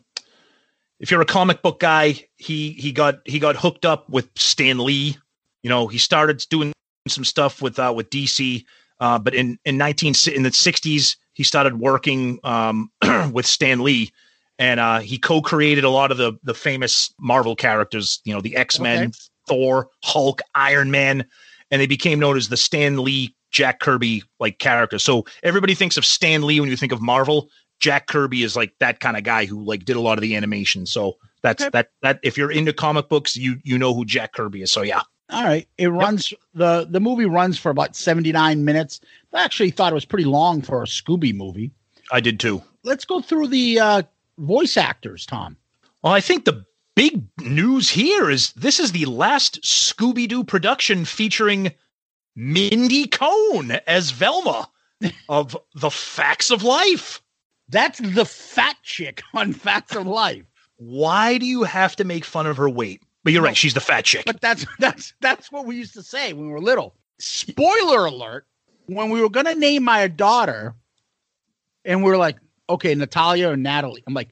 if you're a comic book guy, he he got he got hooked up with Stan Lee. You know, he started doing some stuff with uh, with DC. Uh, but in in nineteen in the sixties, he started working um, (clears throat) with Stan Lee, and uh, he co-created a lot of the the famous Marvel characters. You know, the X Men, Okay. Thor, Hulk, Iron Man, and they became known as the Stan Lee Jack Kirby like character. So everybody thinks of Stan Lee when you think of Marvel. Jack Kirby is like that kind of guy who like did a lot of the animation. So that's Okay. that that if you're into comic books, you you know who Jack Kirby is. So yeah. All right. It runs the the movie runs for about 79 minutes. I actually thought it was pretty long for a Scooby movie. I did too. Let's go through the uh, voice actors, Tom. Well, I think the big news here is this is the last Scooby Doo production featuring Mindy Cohn as Velma of The Facts of Life. That's the fat chick on Facts of Life. Why do you have to make fun of her weight? But you're right, she's the fat chick. But that's that's that's what we used to say when we were little. Spoiler alert: when we were gonna name my daughter, and we are like, okay, Natalia or Natalie. I'm like,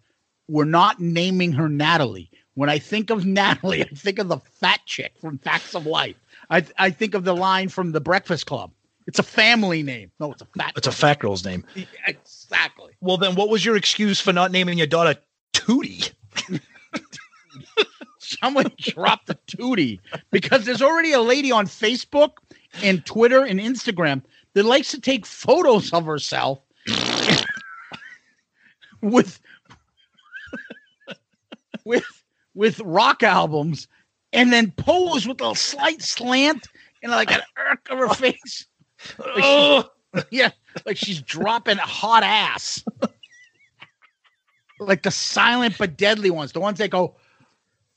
we're not naming her Natalie. When I think of (laughs) Natalie, I think of the fat chick from Facts of Life. I I think of the line from The Breakfast Club. It's a family name. No, it's a fat. It's a fat girl's name. Exactly. Well, then what was your excuse for not naming your daughter Tootie? (laughs) Someone dropped the tootie because there's already a lady on Facebook and Twitter and Instagram that likes to take photos of herself with (laughs) with with rock albums and then pose with a slight slant and like an irk of her face. (laughs) Like she- (laughs) yeah, like she's dropping hot ass. like the silent but deadly ones, the ones that go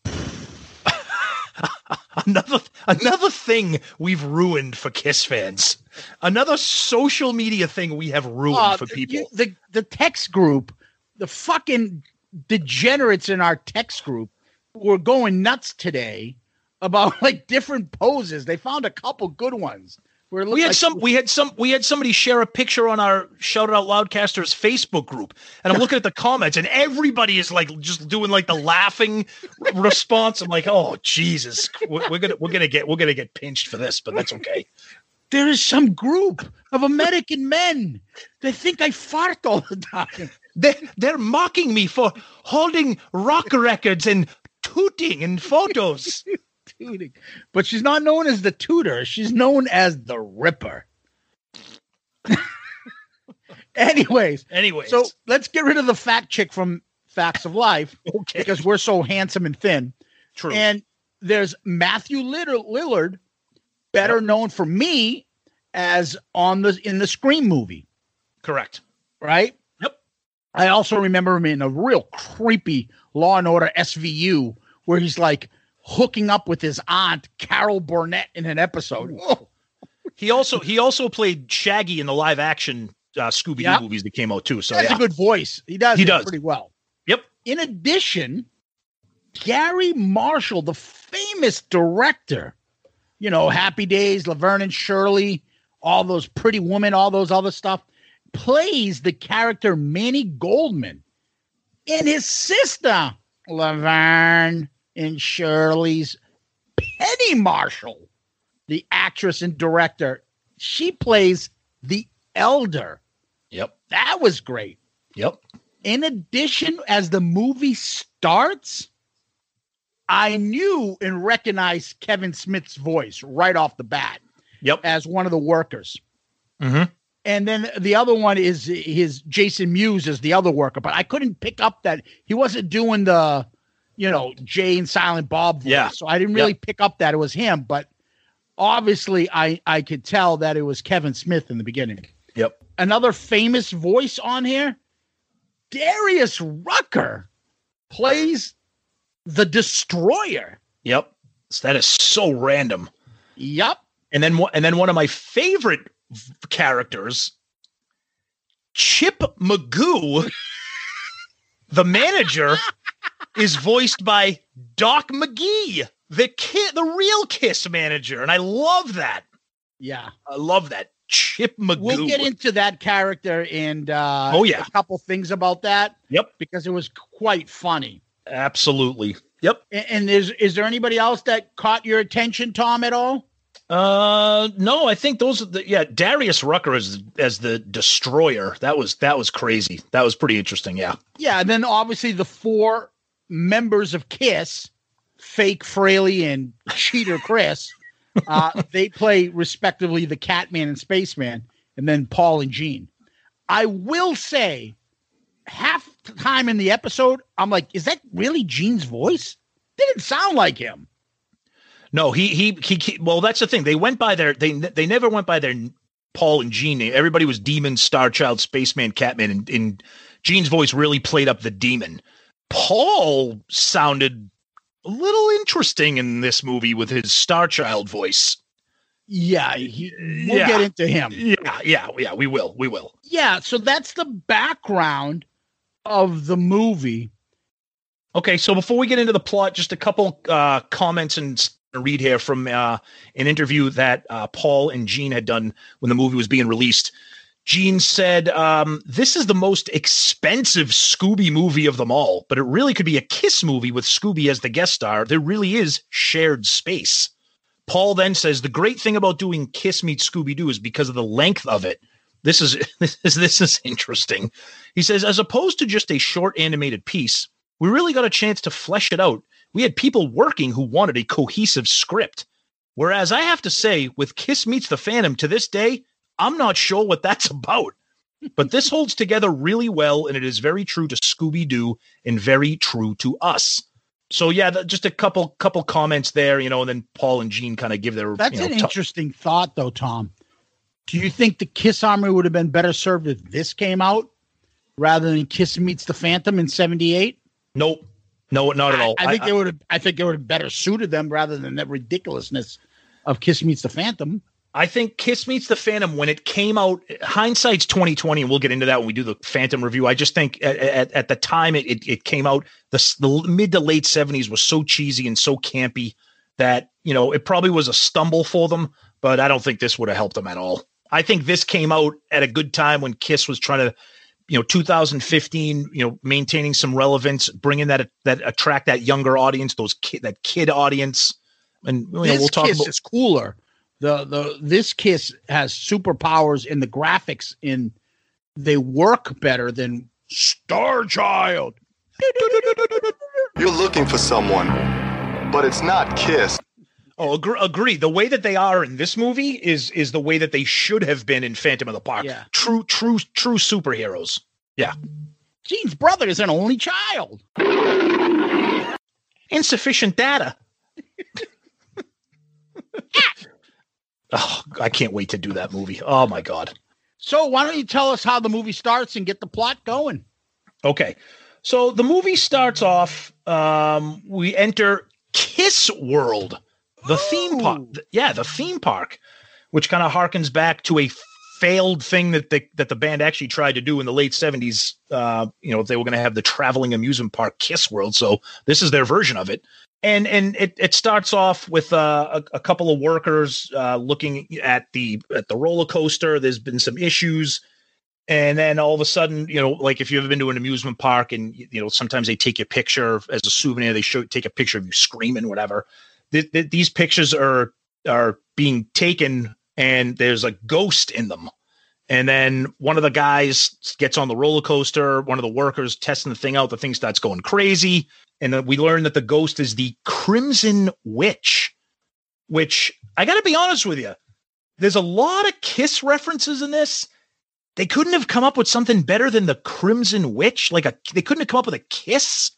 (laughs) another another thing we've ruined for Kiss fans. Another social media thing we have ruined Uh, for people. you- the the text group, the fucking degenerates in our text group were going nuts today about (laughs) like different poses. They found a couple good ones. Where we had like- some we had some we had somebody share a picture on our shout it out loudcasters facebook group and i'm looking at the comments and everybody is like just doing like the laughing response i'm like oh jesus we're, we're gonna we're gonna get we're gonna get pinched for this but that's okay there is some group of American men that think I fart all the time. they they're mocking me for holding rock records and tooting in photos (laughs) Tooting. But she's not known as the tutor. She's known as the Ripper. (laughs) Anyways, anyways so let's get rid of the fat chick from Facts of Life (laughs) okay. because we're so handsome and thin. True. And there's Matthew Lillard, better known for me as on the in the Scream movie, correct right? I also remember him in a real creepy Law and Order SVU where he's like hooking up with his aunt Carol Burnett in an episode. Whoa. he also he also played shaggy in the live action uh, scooby-doo Yep. movies that came out too so That's yeah. a good voice. He does. He does. pretty well. Yep. In addition, Garry Marshall, the famous director, you know, Happy Days, Laverne and Shirley, all those Pretty Woman, all those other stuff, plays the character Manny Goldman. And his sister, Laverne and Shirley's Penny Marshall, the actress and director, she plays the elder. Yep. That was great. Yep. In addition, as the movie starts, I knew and recognized Kevin Smith's voice right off the bat. Yep. As one of the workers. Mm-hmm. And then the other one is his Jason Mewes as the other worker, but I couldn't pick up that he wasn't doing the, you know, Jay and Silent Bob voice. Yeah. So I didn't really Yep. pick up that it was him, but obviously I I could tell that it was Kevin Smith in the beginning. Yep. Another famous voice on here, Darius Rucker plays the Destroyer. Yep. That is so random. Yep. And then one- and then one of my favorite characters, Chip Magoo, the manager, is voiced by Doc McGhee, the kid, the real Kiss manager, and I love that. Yeah. I love that Chip Magoo. We'll get into that character and uh, Oh, yeah. a couple things about that. Yep. Because it was quite funny. Absolutely. Yep. A- And is is there anybody else that caught your attention, Tom, at all? Uh, no, I think those are the yeah. Darius Rucker as as the destroyer. That was that was crazy. That was pretty interesting. Yeah. Yeah, and then obviously the four members of Kiss, fake Frehley and cheater Criss, (laughs) uh, they play respectively the Catman and Spaceman, and then Paul and Gene. I will say, half the time in the episode, I'm like, is that really Gene's voice? Didn't sound like him. No, he he he. he well, that's the thing. They went by their they they never went by their Paul and Gene name. Everybody was Demon, Starchild, Spaceman, Catman, and, and Gene's voice really played up the demon. Paul sounded a little interesting in this movie with his Starchild voice. Yeah, he, we'll Yeah. get into him. Yeah, yeah, yeah. We will. We will. Yeah, so that's the background of the movie. Okay, so before we get into the plot, just a couple uh, comments and s- read here from uh, an interview that uh, Paul and Gene had done when the movie was being released. Gene said, um, This is the most expensive Scooby movie of them all, but it really could be a Kiss movie with Scooby as the guest star. There really is shared space. Paul then says, The great thing about doing Kiss meets Scooby Doo is because of the length of it. This is (laughs) this is this is interesting. He says, as opposed to just a short animated piece, we really got a chance to flesh it out. We had people working who wanted a cohesive script. Whereas I have to say, with Kiss Meets the Phantom to this day, I'm not sure what that's (laughs) about. But this holds together really well, and it is very true to Scooby Doo and very true to us. So yeah, th- just a couple couple comments there, you know, and then Paul and Gene kind of give their. That's you know, an to- interesting thought, though, Tom. Do you think the Kiss Army would have been better served if this came out rather than Kiss Meets the Phantom in '78? Nope, no, not at all. I, think it would have. I think it would have better suited them rather than that ridiculousness of Kiss Meets the Phantom. I think Kiss Meets the Phantom when it came out. Hindsight's twenty twenty, and we'll get into that when we do the Phantom review. I just think at, at, at the time it, it it came out, the, the mid to late seventies was so cheesy and so campy that you know it probably was a stumble for them. But I don't think this would have helped them at all. I think this came out at a good time when Kiss was trying to, you know, 2015, you know, maintaining some relevance, bringing that that attract that younger audience, those kid that kid audience, and you know, we'll talk Kiss about is cooler. The the this Kiss has superpowers in the graphics. In they work better than Star Child. You're looking for someone, but it's not Kiss. Oh, agree, agree. The way that they are in this movie is is the way that they should have been in Phantom of the Park. Yeah. True, true, true superheroes. Yeah. Gene's brother is an only child. Insufficient data. (laughs) oh, I can't wait to do that movie. Oh my god. So why don't you tell us how the movie starts and get the plot going? Okay. So the movie starts off. Um, we enter Kiss World, the theme park. Yeah, the theme park, which kind of harkens back to a failed thing that the that the band actually tried to do in the late seventies. Uh, you know, they were going to have the traveling amusement park Kiss World. So this is their version of it. And and it, it starts off with uh, a, a couple of workers uh, looking at the at the roller coaster. There's been some issues and then all of a sudden you know like if you've ever been to an amusement park and you know sometimes they take your picture as a souvenir they show take a picture of you screaming whatever th- th- these pictures are are being taken and there's a ghost in them and then one of the guys gets on the roller coaster one of the workers testing the thing out the thing starts going crazy and then we learn that the ghost is the crimson witch which i gotta be honest with you there's a lot of kiss references in this they couldn't have come up with something better than the Crimson Witch. Like a, they couldn't have come up with a kiss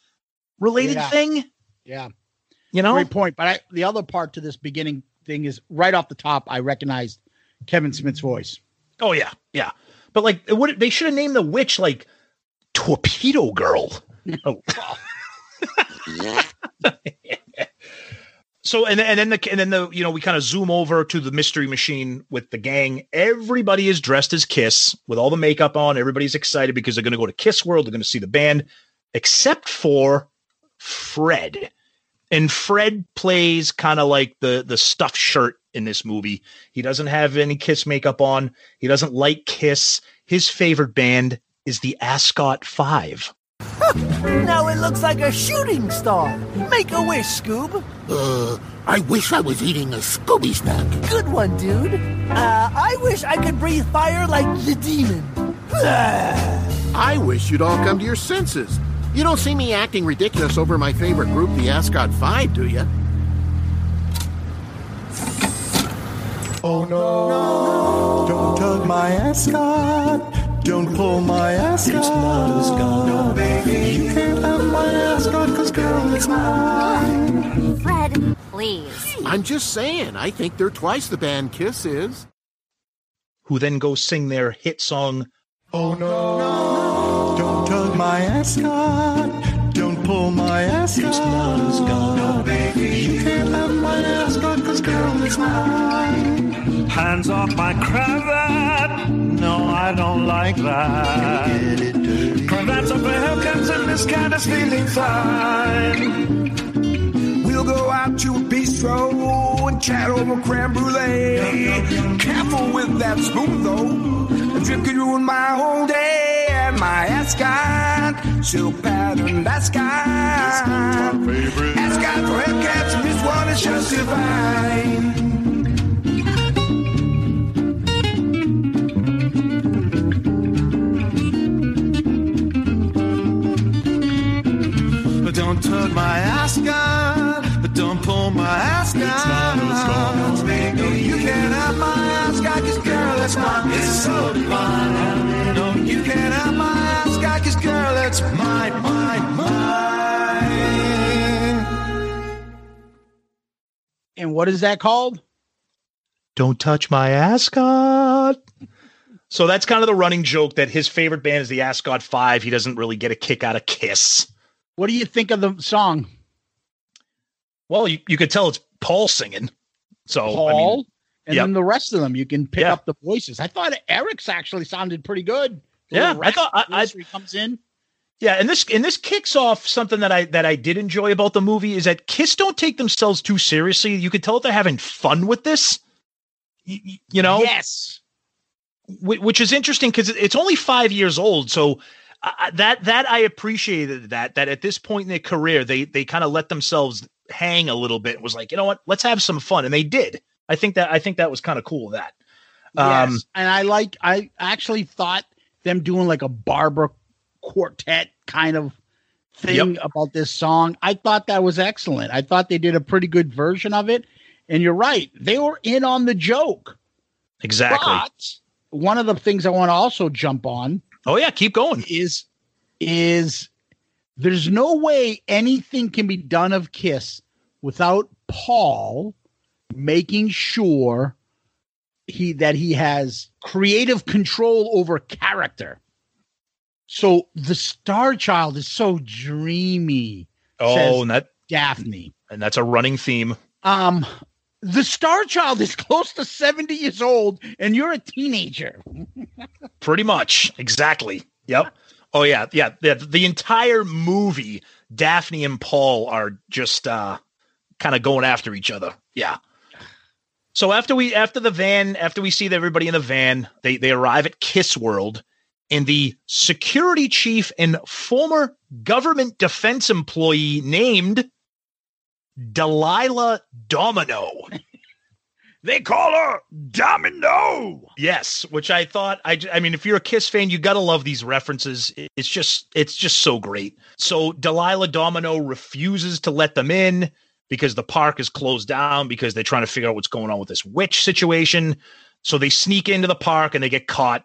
related Yeah. thing. Yeah. You know, Great point. But I, the other part to this beginning thing is right off the top, I recognized Kevin Smith's voice. Oh yeah, yeah. But like, it would they should have named the witch like Torpedo Girl. (laughs) oh. (laughs) So and and then the and then the you know we kind of zoom over to the mystery machine with the gang. Everybody is dressed as Kiss with all the makeup on. Everybody's excited because they're going to go to Kiss World. They're going to see the band, except for Fred. And Fred plays kind of like the the stuffed shirt in this movie. He doesn't have any Kiss makeup on. He doesn't like Kiss. His favorite band is the Ascot Five. (laughs) now it looks like a shooting star. Make a wish, Scoob. Uh, I wish I was eating a Scooby snack. Good one, dude. Uh, I wish I could breathe fire like the demon. I wish you'd all come to your senses. You don't see me acting ridiculous over my favorite group, the Ascot Five, do you? Oh no, don't tug my ascot. Don't pull my ascot. It's not a Scot. No, baby. You can't have my ascot, cause girl, it's mine. Fred, please. I'm just saying, I think they're twice the band Kiss is. Who then go sing their hit song, Oh no, no. don't tug my ascot. Don't pull my ascot. It's not a Scot. No, baby. You can't have my ascot, cause girl, it's mine. Hands off my cravat. No, I don't like that. Cravats are for Hellcats and this cat is feeling fine. We'll go out to a bistro and chat over creme brulee. Careful with that spoon though. If you could ruin my whole day and my ascot, silk pattern ascot. Ascot for Hellcats, this one is just divine. But don't tug my ascot. But don't pull my ascot. It's that's mine. It's so divine. No, you can't have my ascot, cause girl, it's mine, mine, mine. And what is that called? Don't touch my ascot. So that's kind of the running joke that his favorite band is the Ascot Five. He doesn't really get a kick out of Kiss. What do you think of the song? Well, you, you could tell it's Paul singing. So Paul, I mean, and yep. then the rest of them, you can pick Yeah. up the voices. I thought Eric's actually sounded pretty good. The Yeah, I thought- I- I- voice where he comes in. Yeah, and this and this kicks off something that I that I did enjoy about the movie is that Kiss don't take themselves too seriously. You could tell they're having fun with this. Y- y- You know, Yes. Wh- which is interesting because it's only five years old. So uh, that that I appreciated that that at this point in their career they they kind of let themselves hang a little bit. and Was like, you know what, let's have some fun, and they did. I think that I think that was kind of cool. That um, yes. And I like I actually thought them doing like a Barbara quartet kind of thing about this song. I thought that was excellent. I thought they did a pretty good version of it. And you're right, they were in on the joke. exactly. But one of the things I want to also jump on oh yeah, keep going. is is there's no way anything can be done of Kiss without Paul making sure he that he has creative control over character. So the Star Child is so dreamy. Oh, and that Daphne. and that's a running theme. Um, the Star Child is close to 70 years old, and you're a teenager. (laughs) Pretty much. Exactly. Yep. Oh yeah, yeah. The, the entire movie, Daphne and Paul are just uh kind of going after each other. Yeah. So after we after the van, after we see everybody in the van, they they arrive at Kiss World, and the security chief and former government defense employee named Delilah Domino. (laughs) They call her Domino. Yes, which I thought I I mean if you're a Kiss fan you got to love these references. It's just it's just so great. So Delilah Domino refuses to let them in because the park is closed down because they're trying to figure out what's going on with this witch situation. So they sneak into the park and they get caught.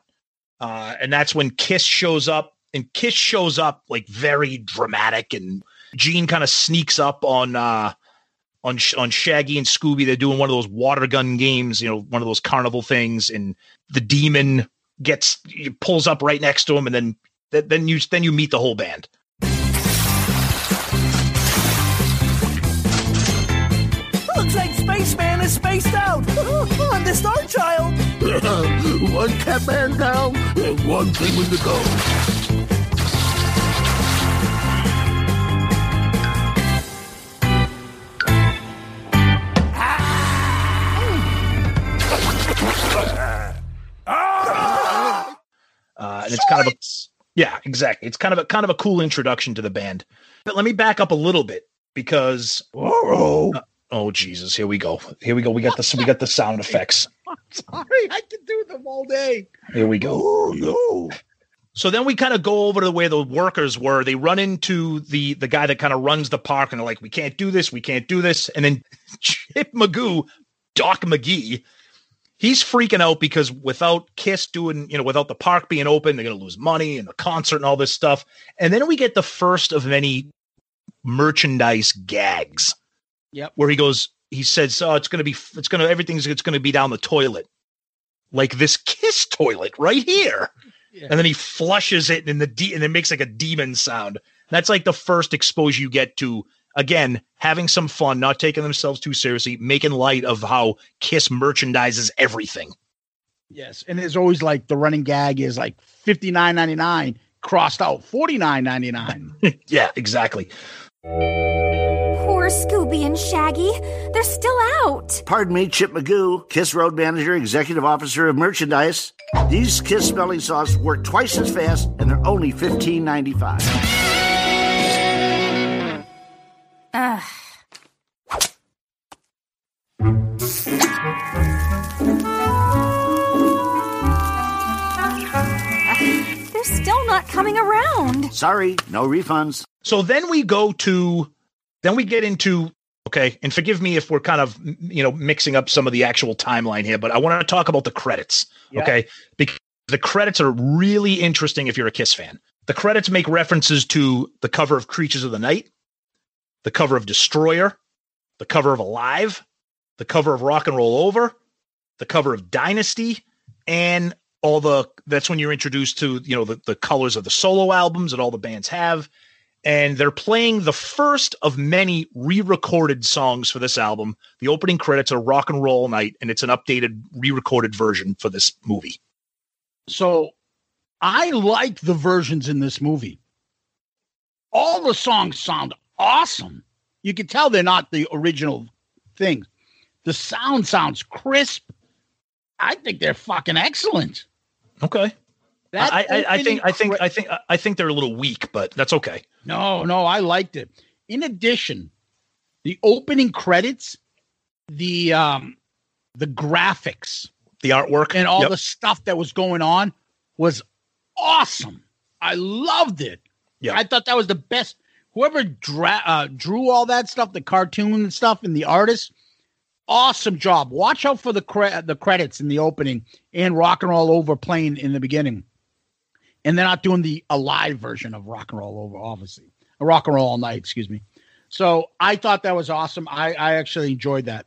Uh, and that's when Kiss shows up and Kiss shows up like very dramatic and Gene kind of sneaks up on uh on on Shaggy and Scooby. They're doing one of those water gun games, you know, one of those carnival things, and the demon gets pulls up right next to him, and then th- then you then you meet the whole band. Spaceman is spaced out (laughs) on the Star Child. (laughs) one Catman down and one Penguin to go. uh, and it's kind of a yeah, exactly. It's kind of a kind of a cool introduction to the band. But let me back up a little bit because uh, oh Jesus, here we go. Here we go. We got the we got the sound effects. (laughs) Sorry, I can do them all day. Here we go. Oh no. So then we kind of go over to where the workers were. They run into the the guy that kind of runs the park, and they're like, "We can't do this. We can't do this." And then (laughs) Chip Magoo, Doc McGhee, he's freaking out because without Kiss doing, you know, without the park being open, they're going to lose money and the concert and all this stuff. And then we get the first of many merchandise gags. Yep. Where he goes, he says, "Oh, it's going to be, it's going to, everything's, it's going to be down the toilet, like this Kiss toilet right here." And then he flushes it, and the de- and it makes like a demon sound. That's like the first exposure you get to again having some fun, not taking themselves too seriously, making light of how Kiss merchandises everything. Yes, and there's always like the running gag is like fifty nine ninety nine crossed out forty nine ninety nine. (laughs) yeah, exactly. Poor Scooby and Shaggy. They're still out. Pardon me, Chip Magoo, Kiss Road Manager, Executive Officer of Merchandise. These Kiss smelling salts work twice as fast, and they're only fifteen ninety five. Ugh. They're still not coming around. Sorry, no refunds. So then we go to, then we get into, okay, and forgive me if we're kind of, you know, mixing up some of the actual timeline here, but I want to talk about the credits, Yeah. okay? Because the credits are really interesting if you're a Kiss fan. The credits make references to the cover of Creatures of the Night, the cover of Destroyer, the cover of Alive, the cover of Rock and Roll Over, the cover of Dynasty, and all the that's when you're introduced to you know the, the colors of the solo albums that all the bands have and they're playing the first of many re-recorded songs for this album the opening credits are rock and roll night and it's an updated re-recorded version for this movie So I like the versions in this movie. All the songs sound awesome. You can tell they're not the original thing. The sound sounds crisp. I think they're fucking excellent. okay That I, I, I think i think i think i think they're a little weak but that's okay No, no, I liked it. In addition, the opening credits, the um the graphics, the artwork and all Yep. the stuff that was going on was awesome. I loved it. Yeah. I thought that was the best. Whoever dra- uh, drew all that stuff, the cartoon and stuff, and the artist, awesome job. Watch out for the cre- the credits in the opening and rock and roll over playing in the beginning. And they're not doing the alive version of rock and roll over, obviously. A rock and roll all night, excuse me. So I thought that was awesome. I, I actually enjoyed that.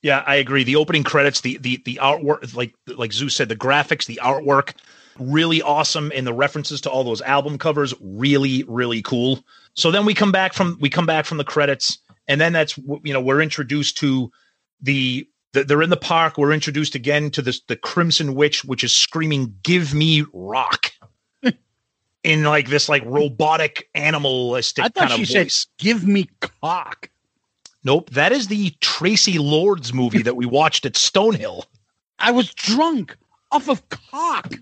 Yeah, I agree. The opening credits, the the the artwork, like like Zeus said, the graphics, the artwork, really awesome, and the references to all those album covers, really really cool. So then we come back from we come back from the credits, and then that's you know we're introduced to the, the they're in the park. We're introduced again to this the Crimson Witch, which is screaming, "Give me rock." In like this like robotic animalistic I thought kind she of said, voice. "Give me cock." Nope, that is the Traci Lords movie that we watched at Stonehill. I was drunk off of cock.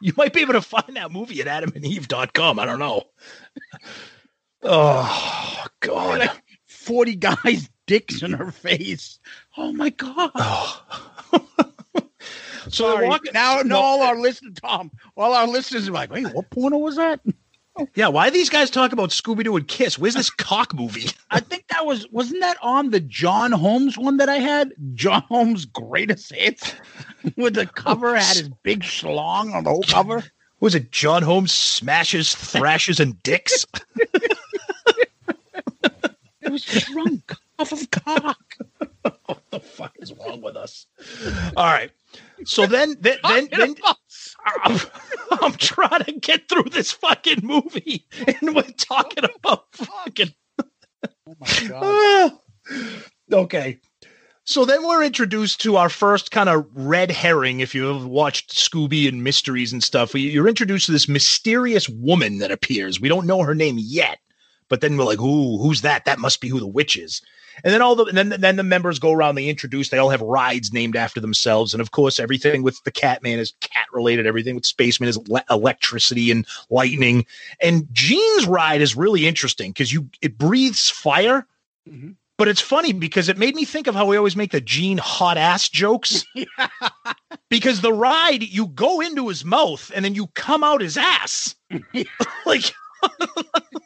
You might be able to find that movie at adamandeve.com. I don't know. Oh, God. Like 40 guys' dicks in her face. Oh my god. So Sorry. walk- now, no. now all our listeners, Tom, all our listeners are like, wait, what porno was that? Yeah, why these guys talk about Scooby Doo and Kiss? Where's this cock movie? (laughs) I think that was wasn't that on the John Holmes one that I had? John Holmes greatest hits, (laughs) with the cover had his big schlong on the whole cover. (laughs) Was it John Holmes smashes, thrashes, and dicks? It was drunk off of cock. what the fuck is wrong with us? All right. So then, (laughs) then, then, then I'm, I'm trying to get through this fucking movie, and we're talking about fucking. Oh my god. (sighs) Okay. So then we're introduced to our first kind of red herring. If you've watched Scooby and mysteries and stuff, we- you're introduced to this mysterious woman that appears. We don't know her name yet, but then we're like, "Ooh, who's that? That must be who the witch is." And then all the and then then the members go around. They introduce. They all have rides named after themselves, and of course, everything with the Catman is cat related. Everything with Spaceman is le- electricity and lightning. And Gene's ride is really interesting because you it breathes fire. Mm-hmm. But it's funny because it made me think of how we always make the Gene hot ass jokes. (laughs) because the ride, you go into his mouth and then you come out his ass. (laughs) like, (laughs)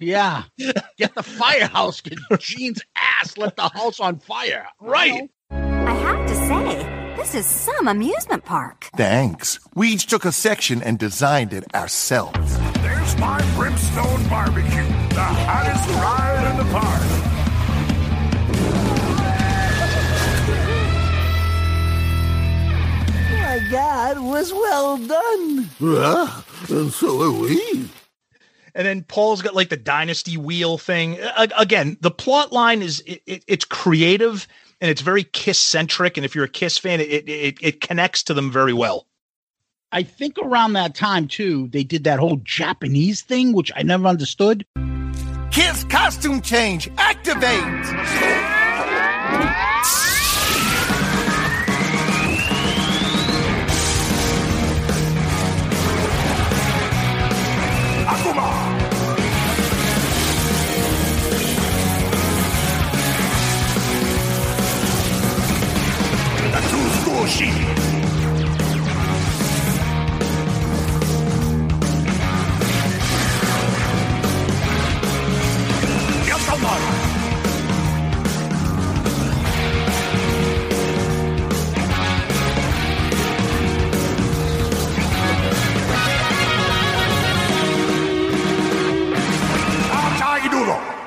Yeah. (laughs) Get the firehouse. Get Gene's ass. Let the house on fire. Right. I have to say, this is some amusement park. Thanks. We each took a section and designed it ourselves. There's my Brimstone Barbecue, the hottest ride in the park. My God, was well done. Yeah, and so are we. And then Paul's got like the dynasty wheel thing. A- again, the plot line is it, it, it's creative and it's very Kiss centric. And if you're a Kiss fan, it, it it connects to them very well. I think around that time too, they did that whole Japanese thing, which I never understood. Kiss costume change. Activate. (laughs) Natsuskoshi! Yakamara!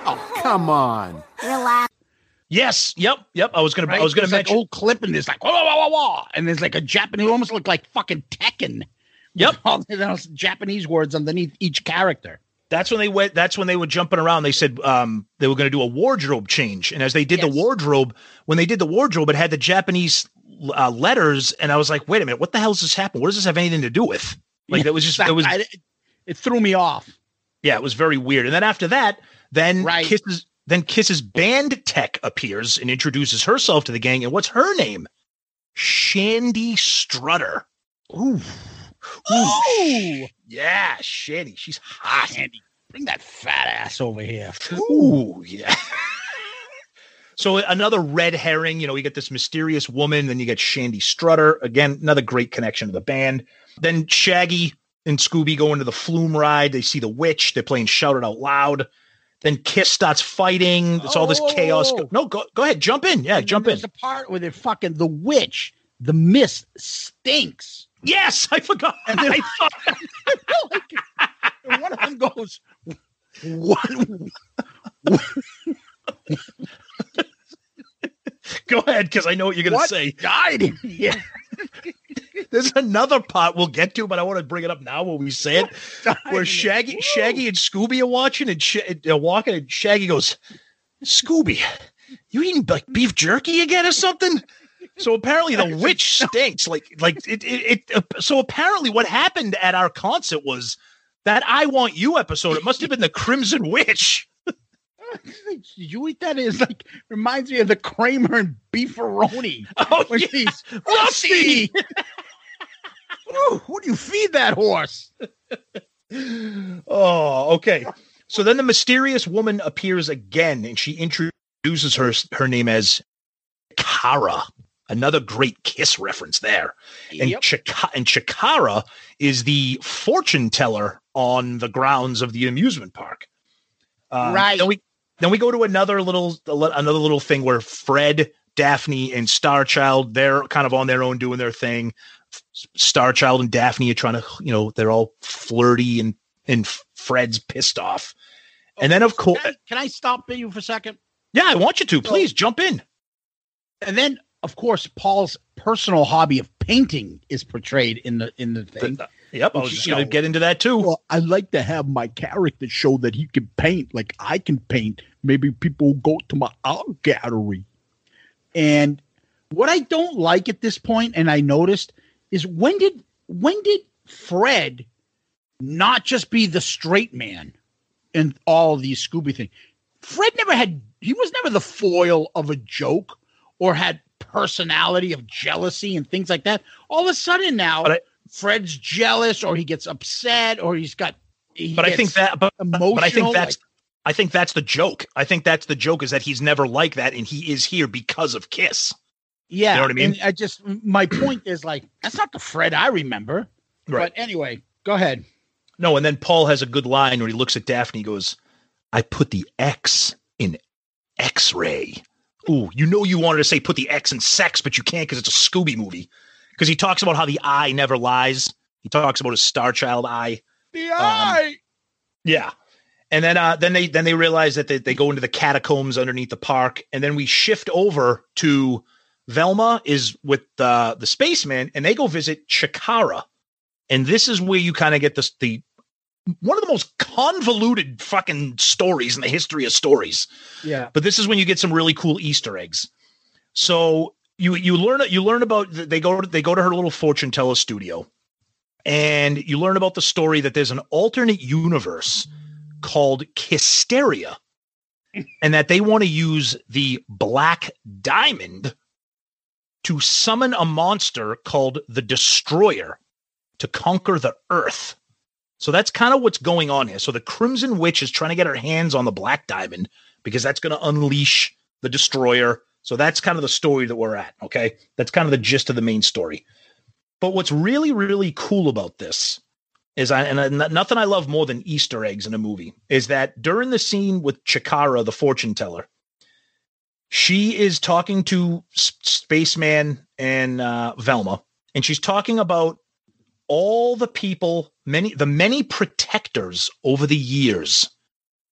Oh, come on. Relax. Yes. Yep. Yep. I was gonna. I was gonna There's mention. old clip in this, like whoa, whoa, whoa, whoa, and there's like a Japanese, it almost looked like fucking Tekken. Yep. (laughs) All those Japanese words underneath each character. That's when they went. That's when they were jumping around. They said um, they were going to do a wardrobe change, and as they did the wardrobe, when they did the wardrobe, it had the Japanese uh, letters, and I was like, "Wait a minute, what the hell does this happen? What does this have anything to do with?" Like that was just (laughs) it was. I- it threw me off. Yeah, it was very weird. And then after that, then Kiss's then Kiss's band tech appears and introduces herself to the gang. And what's her name? Shandy Strutter. Ooh. Ooh. Oh. Yeah, Shandy. She's hot. Shandy, bring that fat ass over here. Ooh, yeah. (laughs) so another red herring, you know, you get this mysterious woman, then you get Shandy Strutter. Again, another great connection to the band. Then Shaggy and Scooby go into the flume ride. They see the witch. They're playing Shout It Out Loud. Then Kiss starts fighting. It's all this oh, chaos. Oh, oh. No, go go ahead, jump in. Yeah, jump in. There's the part where they're fucking the witch. The mist stinks. Yes, I forgot. And then (laughs) I thought (laughs) and one of them goes, "What? (laughs) go ahead, because I know what you're gonna What say. died here?" (laughs) There's another part we'll get to, but I want to bring it up now when we say (laughs) it, where Shaggy, Shaggy and Scooby are watching and Sh- they're walking, and Shaggy goes, "Scooby, you eating like beef jerky again or something?" So apparently the (laughs) witch stinks. Like, like it, it, it. uh, So apparently, what happened at our concert was that "I Want You" episode. It must have been the Crimson Witch. Did (laughs) you eat that? It's like reminds me of the Kramer and beefaroni. Oh, when he's (laughs) Rusty. (laughs) Ooh, who do you feed that horse? Oh, okay. So then the mysterious woman appears again, and she introduces her her name as Chikara. Another great Kiss reference there. And Yep. Chika- and Chikara is the fortune teller on the grounds of the amusement park. Um, Right. Then we then we go to another little another little thing where Fred, Daphne, and Starchild they're kind of on their own doing their thing. Starchild and Daphne are trying to, you know, they're all flirty and and Fred's pissed off. And then of course, Can I, can I stop you for a second? yeah, I want you to please jump in. And then, of course, Paul's personal hobby of painting is portrayed in the in the thing. Yep, I was just going to get into that too. Well, I like to have my character show that he can paint, like I can paint. Maybe people go to my art gallery. And what I don't like at this point, and I noticed, is when did when did Fred not just be the straight man in all these Scooby things? Fred never had he was never the foil of a joke or had personality of jealousy and things like that. All of a sudden now But Fred's jealous or he gets upset or he's got he but I think that, but, emotional. but I think that's, like- I think that's the joke. I think that's the joke is that he's never like that, and he is here because of Kiss. yeah. You know what I mean? And I just my point is like that's not the Fred I remember. Right. But anyway, go ahead. No, and then Paul has a good line when he looks at Daphne. He goes, "I put the X in X-ray." Ooh, you know you wanted to say put the X in sex, but you can't because it's a Scooby movie. Because he talks about how the eye never lies. He talks about his Star Child eye. The eye. Yeah. And then uh then they then they realize that they, they go into the catacombs underneath the park, and then we shift over to Velma is with the the spaceman, and they go visit Chikara. And this is where you kind of get this the one of the most convoluted fucking stories in the history of stories. Yeah. But this is when you get some really cool Easter eggs. So you you learn you learn about they go they go to her little fortune teller studio, and you learn about the story that there's an alternate universe called Kissteria, and that they want to use the Black Diamond to summon a monster called the Destroyer to conquer the Earth. So that's kind of what's going on here. So the Crimson Witch is trying to get her hands on the Black Diamond because that's going to unleash the Destroyer. So that's kind of the story that we're at. Okay. That's kind of the gist of the main story. But what's really, really cool about this is I, and I- nothing I love more than Easter eggs in a movie is that during the scene with Chikara, the fortune teller, she is talking to S- Spaceman and uh, Velma, and she's talking about all the people, many the many protectors over the years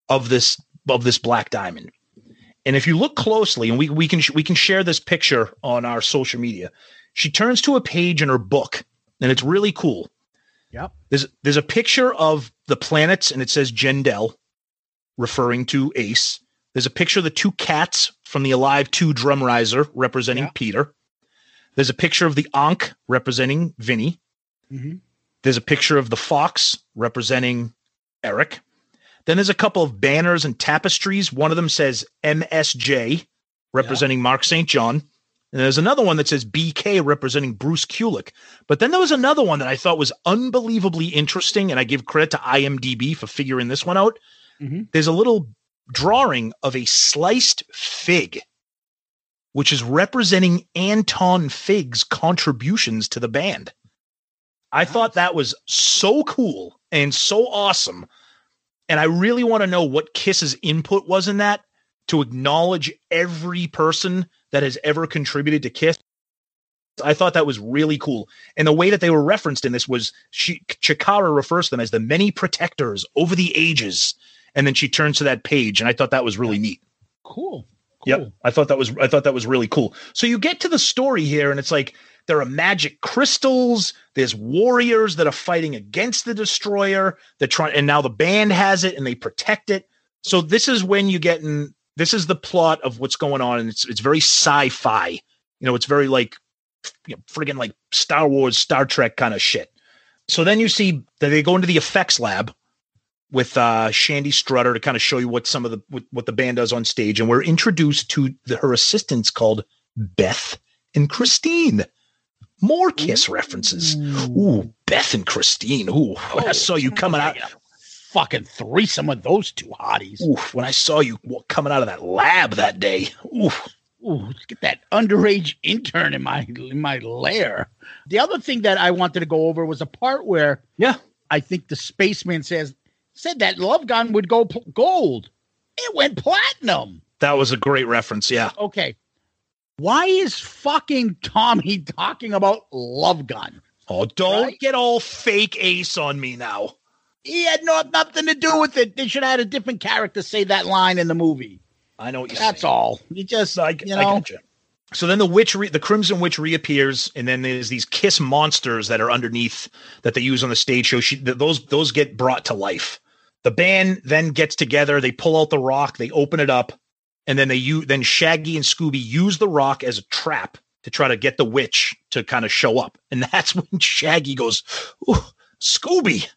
of this of this black diamond. And if you look closely, and we we can we can share this picture on our social media, she turns to a page in her book, and it's really cool. Yep. There's there's a picture of the planets, and it says Jendell, referring to Ace. There's a picture of the two cats from the Alive 2 drum riser representing Peter. There's a picture of the Ankh representing Vinnie. Mhm. There's a picture of the fox representing Eric. Then there's a couple of banners and tapestries. One of them says MSJ representing Mark St. John. And there's another one that says BK representing Bruce Kulick. But then there was another one that I thought was unbelievably interesting. And I give credit to IMDb for figuring this one out. Mhm. There's a little drawing of a sliced fig, which is representing Anton Fig's contributions to the band. I thought that was so cool and so awesome. And I really want to know what Kiss's input was in that to acknowledge every person that has ever contributed to Kiss. I thought that was really cool. And the way that they were referenced in this was she Chikara refers to them as the many protectors over the ages. And then she turns to that page, and I thought that was really neat. Cool. Yep. I thought that was I thought that was really cool. So you get to the story here and it's like there are magic crystals, there's warriors that are fighting against the destroyer, they're trying and now the band has it and they protect it. So this is when you get in this is the plot of what's going on and it's it's very sci-fi. You know, it's very like you know, friggin' like Star Wars, Star Trek kind of shit. So then you see that they go into the effects lab with uh Shandy Strutter to kind of show you what some of the what, the band does on stage, and we're introduced to the, her assistants called Beth and Christine. More Kiss references. Ooh, Beth and Christine. Ooh, when I saw you coming out, fucking threesome of those two hotties. Ooh, when I saw you coming out of that lab that day. Ooh, Ooh, get that underage intern in my in my lair. The other thing that I wanted to go over was a part where yeah, I think the spaceman says said that love gun would go pl- gold. It went platinum. that was a great reference. Yeah. Okay. Why is fucking Tommy talking about love gun? Oh, don't get all fake ace on me now. He had no, nothing to do with it. They should have had a different character say that line in the movie. I know what you're That's all. You just, I, you know, get you. So then the witch, re- the Crimson Witch reappears, and then there's these Kiss monsters that are underneath that they use on the stage show. She, th- those those get brought to life. The band then gets together. They pull out the rock. They open it up, and then they use then Shaggy and Scooby use the rock as a trap to try to get the witch to kind of show up. And that's (laughs) when Shaggy goes, "Scooby,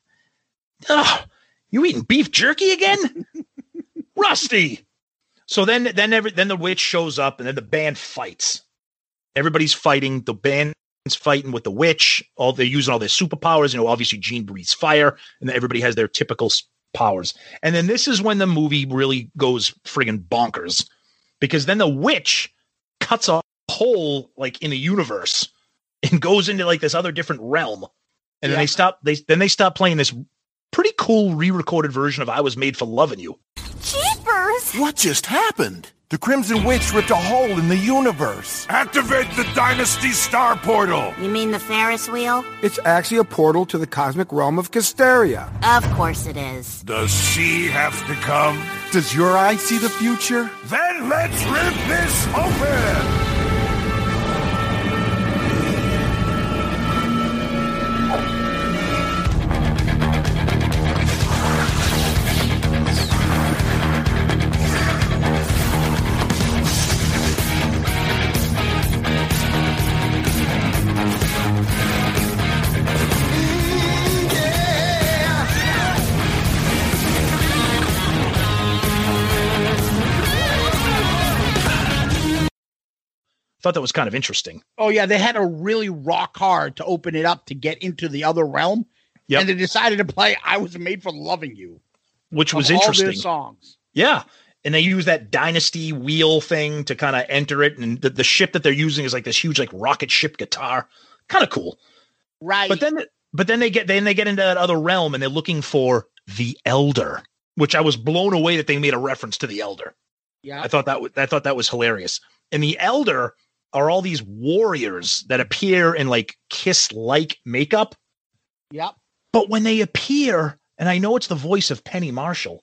oh, you eating beef jerky again, (laughs) Rusty?" So then, then every then the witch shows up, and then the band fights. Everybody's fighting. The band's fighting with the witch. All they're using all their superpowers. You know, obviously Gene breathes fire, and everybody has their typical powers. And then this is when the movie really goes friggin' bonkers, because then the witch cuts a hole like in the universe and goes into like this other different realm. And then they stop. They then they stop playing this pretty cool re-recorded version of "I Was Made for Loving You." Jeepers! What just happened? The Crimson Witch ripped a hole in the universe. Activate the Dynasty Star Portal! You mean the Ferris wheel? It's actually a portal to the cosmic realm of Kissteria. Of course it is. Does she have to come? Does your eye see the future? Then let's rip this open! Thought that was kind of interesting. Oh yeah, they had a really rock hard to open it up to get into the other realm. Yep. And they decided to play "I Was Made for Loving You," which was interesting. songs. Yeah. And they use that dynasty wheel thing to kind of enter it. And the, the ship that they're using is like this huge, like rocket ship guitar. Kind of cool. Right. But then, but then they get, then they get into that other realm and they're looking for the elder, which I was blown away that they made a reference to the elder. Yeah. I thought that, w- I thought that was hilarious. And the elder are all these warriors that appear in like kiss like makeup. Yep. But when they appear, and I know it's the voice of Penny Marshall,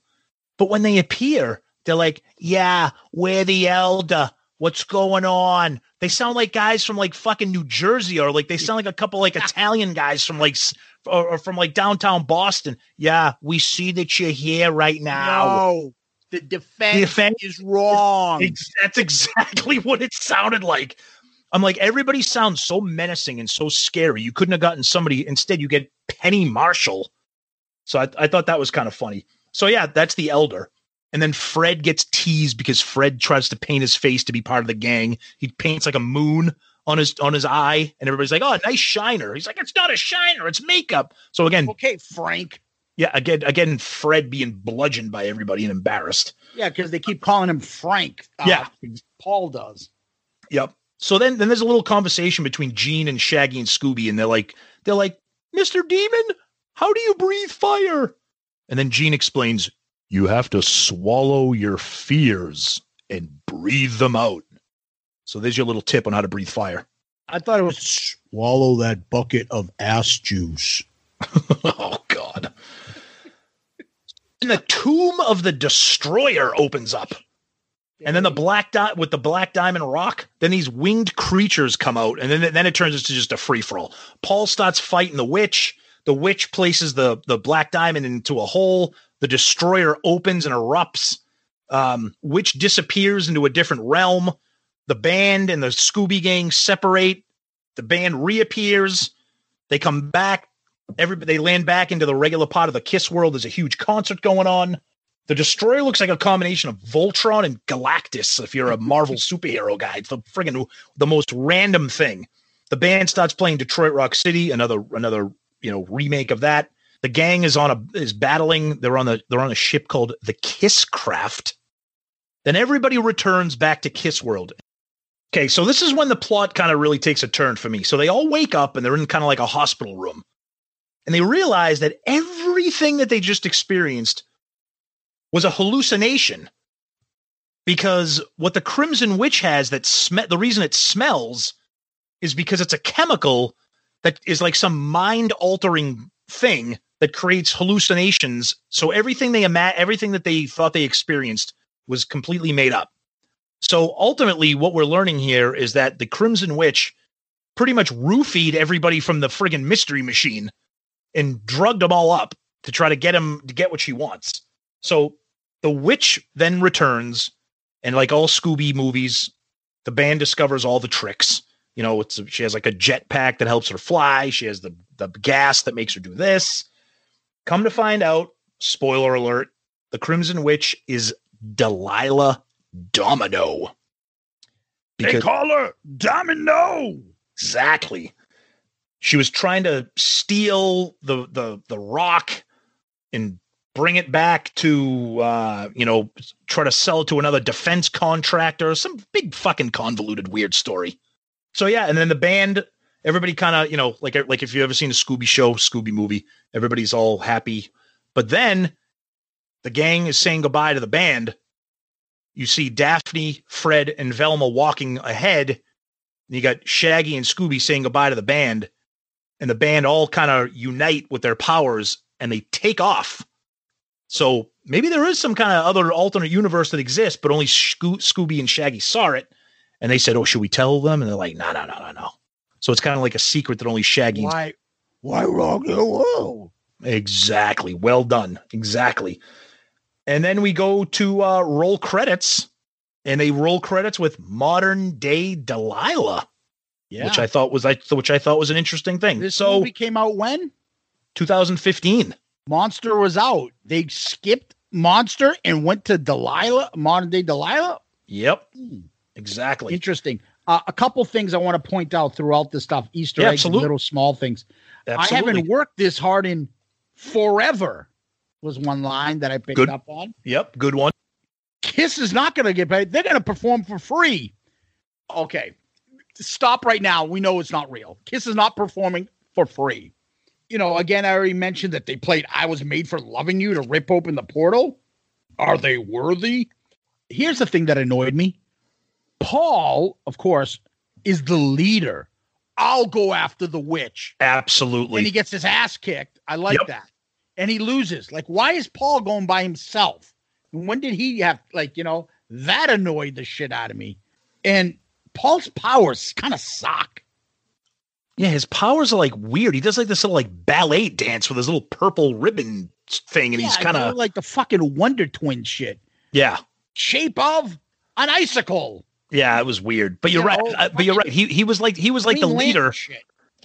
but when they appear, they're like, yeah, we're the elder. What's going on? They sound like guys from like fucking New Jersey, or like they sound like a couple like (laughs) Italian guys from like or, or from like downtown Boston. Yeah, we see that you're here right now. No, the defense, The defense is wrong. That's exactly (laughs) what it sounded like. I'm like, everybody sounds so menacing and so scary. You couldn't have gotten somebody. Instead, you get Penny Marshall. So I, I thought that was kind of funny. So yeah, that's the elder. And then Fred gets teased because Fred tries to paint his face to be part of the gang. He paints like a moon on his on his eye, and everybody's like, "Oh, nice shiner." He's like, "It's not a shiner, it's makeup." So again, okay, Frank. Yeah, again, again, Fred being bludgeoned by everybody and embarrassed. Yeah, because they keep calling him Frank. Uh, Yeah. Paul does. Yep. So then, then there's a little conversation between Gene and Shaggy and Scooby, and they're like, they're like, Mister Demon, how do you breathe fire? And then Gene explains, you have to swallow your fears and breathe them out. So there's your little tip on how to breathe fire. I thought it was swallow that bucket of ass juice. oh (laughs) God. And the tomb of the destroyer opens up. And then the black dot with the black diamond rock, then these winged creatures come out, and then then it turns into just a free for all. Paul starts fighting the witch. The witch places the the black diamond into a hole. The destroyer opens and erupts. Um, witch disappears into a different realm. The band and the Scooby gang separate. The band reappears. They come back. Everybody they land back into the regular part of the Kiss world. There's a huge concert going on. The Destroyer looks like a combination of Voltron and Galactus. If you're a Marvel (laughs) superhero guy, it's the friggin' the most random thing. The band starts playing Detroit Rock City, another another you know remake of that. The gang is on a is battling. They're on the they're on a ship called the Kiss Craft. Then everybody returns back to Kiss World. Okay, so this is when the plot kind of really takes a turn for me. So they all wake up and they're in kind of like a hospital room. And they realize that everything that they just experienced was a hallucination because what the crimson witch has that sm- the reason it smells is because it's a chemical that is like some mind altering thing that creates hallucinations. So everything they ima- everything that they thought they experienced was completely made up. So ultimately, what we're learning here is that the Crimson Witch pretty much roofied everybody from the friggin' mystery machine and drugged them all up to try to get him to get what she wants. So the witch then returns, and like all Scooby movies, the band discovers all the tricks. You know, it's she has like a jetpack that helps her fly. She has the the gas that makes her do this. Come to find out, spoiler alert, the Crimson Witch is Delilah Domino. They call her Domino. Exactly. She was trying to steal the the the rock and bring it back to uh, you know, try to sell it to another defense contractor, some big fucking convoluted weird story. So yeah, and then the band, everybody kind of, you know, like like if you've ever seen a Scooby show, Scooby movie, everybody's all happy. But then the gang is saying goodbye to the band. You see Daphne, Fred, and Velma walking ahead. And you got Shaggy and Scooby saying goodbye to the band, and the band all kind of unite with their powers and they take off. So maybe there is some kind of other alternate universe that exists, but only Sco- Scooby and Shaggy saw it. And they said, "Oh, should we tell them?" And they're like, "No, no, no, no, no." So it's kind of like a secret that only Shaggy. Why? Why rock the world? Exactly. Well done. Exactly. And then we go to uh, roll credits, and they roll credits with modern day Delilah, Yeah. which I thought was I which I thought was an interesting thing. This so movie came out when 2015. Monster was out. They skipped Monster and went to Delilah, modern day Delilah. Yep. Exactly. Interesting. Uh, a couple things I want to point out throughout this stuff Easter Yeah, eggs, little small things. I haven't worked this hard in forever, was one line that I picked Good. up on. Yep. Good one. Kiss is not going to get paid. They're going to perform for free. Okay. Stop right now. We know it's not real. Kiss is not performing for free. You know, again, I already mentioned that they played I Was Made for Loving You to rip open the portal. Are they worthy? Here's the thing that annoyed me Paul, of course, is the leader. I'll go after the witch. Absolutely. And he gets his ass kicked. I like Yep. that. And he loses. Like, why is Paul going by himself? When did he have, like, you know, that annoyed the shit out of me. And Paul's powers kind of suck. Yeah, his powers are like weird. He does like this little like ballet dance with his little purple ribbon thing, and he's kind of like the fucking Wonder Twin shit. yeah, Shape of an icicle. yeah. It was weird, but you're You right. know, uh, but you're right. He he was like he was like the leader. shit.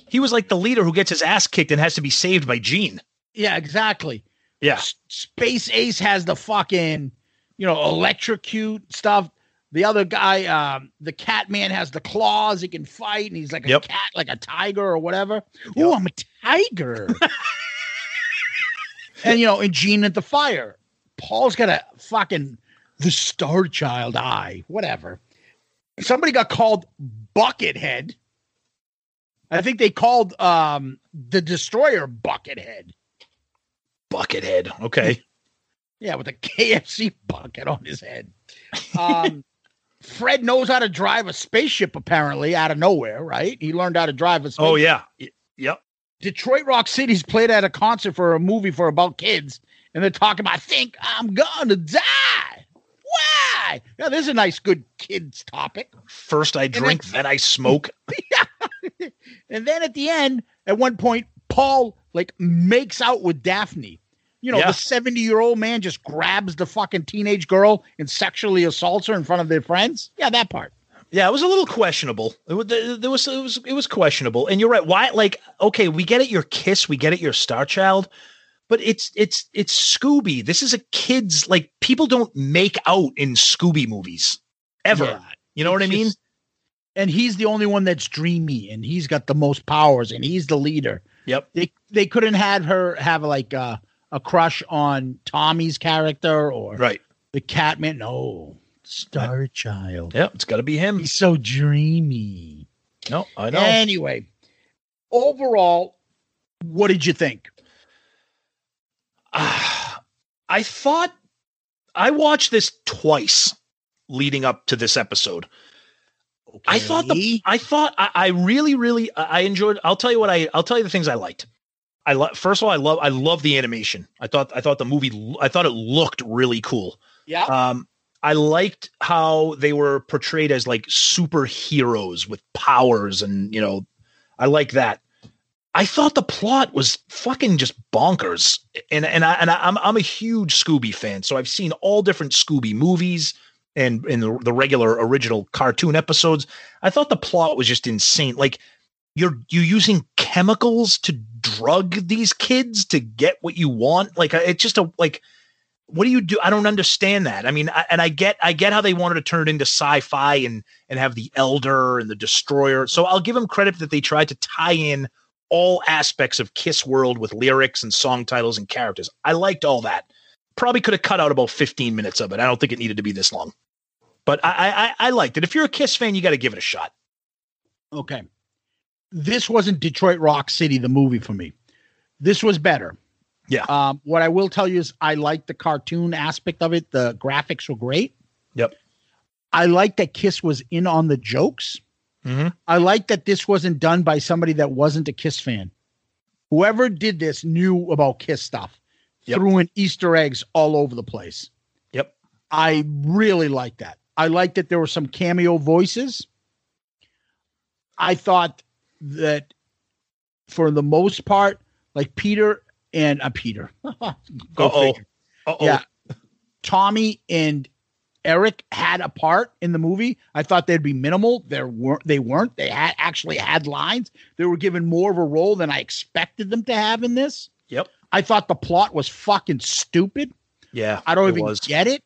He was like the leader who gets his ass kicked and has to be saved by Gene. Yeah, exactly. Yeah, S- Space Ace has the fucking, you know, electrocute stuff. The other guy, um, the cat man has the claws. He can fight, and he's like a Yep. cat, like a tiger or whatever. Ooh, I'm a tiger. (laughs) and you know, and Gene at the fire. Paul's got a fucking the Star Child eye, whatever. Somebody got called Buckethead. I think they called um the destroyer Buckethead. Buckethead. Okay. (laughs) Yeah, with a KFC bucket on his head. Um, (laughs) Fred knows how to drive a spaceship, apparently, out of nowhere, right? He learned how to drive a oh, spaceship. Oh yeah. Y- Yep. Detroit Rock City's played at a concert for a movie for about kids, and they're talking about, I think I'm gonna die. Why? Yeah, this is a nice, good kids topic. First I drink, then I smoke. (laughs) And then at the end, at one point, Paul like makes out with Daphne. You know, Yeah. the 70 year old man just grabs the fucking teenage girl and sexually assaults her in front of their friends. Yeah, that part. Yeah, it was a little questionable. It was, there was it was it was questionable. And you're right. Why? Like, okay, we get it. Your kiss. We get it. Your Star Child. But it's it's it's Scooby. This is a kids like people don't make out in Scooby movies ever. Yeah. you know what I mean? just- and he's the only one that's dreamy and he's got the most powers and he's the leader. Yep. They they couldn't have her have like a, a crush on Tommy's character or Right. the Catman. No. Star Child. Yep. It's got to be him. He's so dreamy. No, I know. Anyway, overall, what did you think? (sighs) I thought I watched this twice leading up to this episode. I thought the I thought I, I really really I enjoyed. I'll tell you what I I'll tell you the things I liked. I love first of all I love I love the animation. I thought I thought the movie I thought it looked really cool. Yeah. Um, I liked how they were portrayed as like superheroes with powers, and you know, I like that. I thought the plot was fucking just bonkers, and and I and I, I'm I'm a huge Scooby fan, so I've seen all different Scooby movies and in the, the regular original cartoon episodes. I thought the plot was just insane. Like you're you using chemicals to drug these kids to get what you want. Like uh, it's just a like what do you do? I don't understand that. I mean, I, and I get I get how they wanted to turn it into sci-fi and and have the Elder and the Destroyer. So I'll give them credit that they tried to tie in all aspects of Kiss World with lyrics and song titles and characters. I liked all that. Probably could have cut out about 15 minutes of it. I don't think it needed to be this long. But I I, I liked it. If you're a Kiss fan, you got to give it a shot. Okay. This wasn't Detroit Rock City, the movie for me. This was better. Yeah. Um, what I will tell you is I like the cartoon aspect of it. The graphics were great. Yep. I like that Kiss was in on the jokes. Mm-hmm. I like that this wasn't done by somebody that wasn't a Kiss fan. Whoever did this knew about Kiss stuff, Yep. threw in Easter eggs all over the place. Yep. I really like that. I like that there were some cameo voices. I thought that for the most part, like Peter and uh, Peter, (laughs) Go. Uh-oh. yeah, Tommy and Eric had a part in the movie. I thought they'd be minimal. There weren't. They weren't. They had actually had lines. They were given more of a role than I expected them to have in this. Yep. I thought the plot was fucking stupid. Yeah. I don't even was. get it.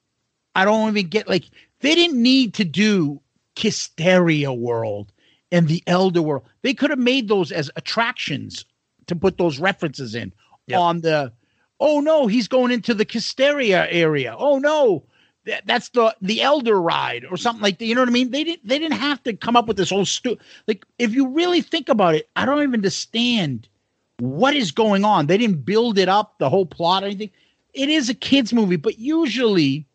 I don't even get like they didn't need to do Kissteria World and the Elder World. They could have made those as attractions to put those references in on the. Oh no, he's going into the Kissteria area. Oh no, that, that's the the Elder ride or something like that. You know what I mean? They didn't they didn't have to come up with this whole stu. Like if you really think about it, I don't even understand what is going on. They didn't build it up, the whole plot, or anything. It is a kids movie, but usually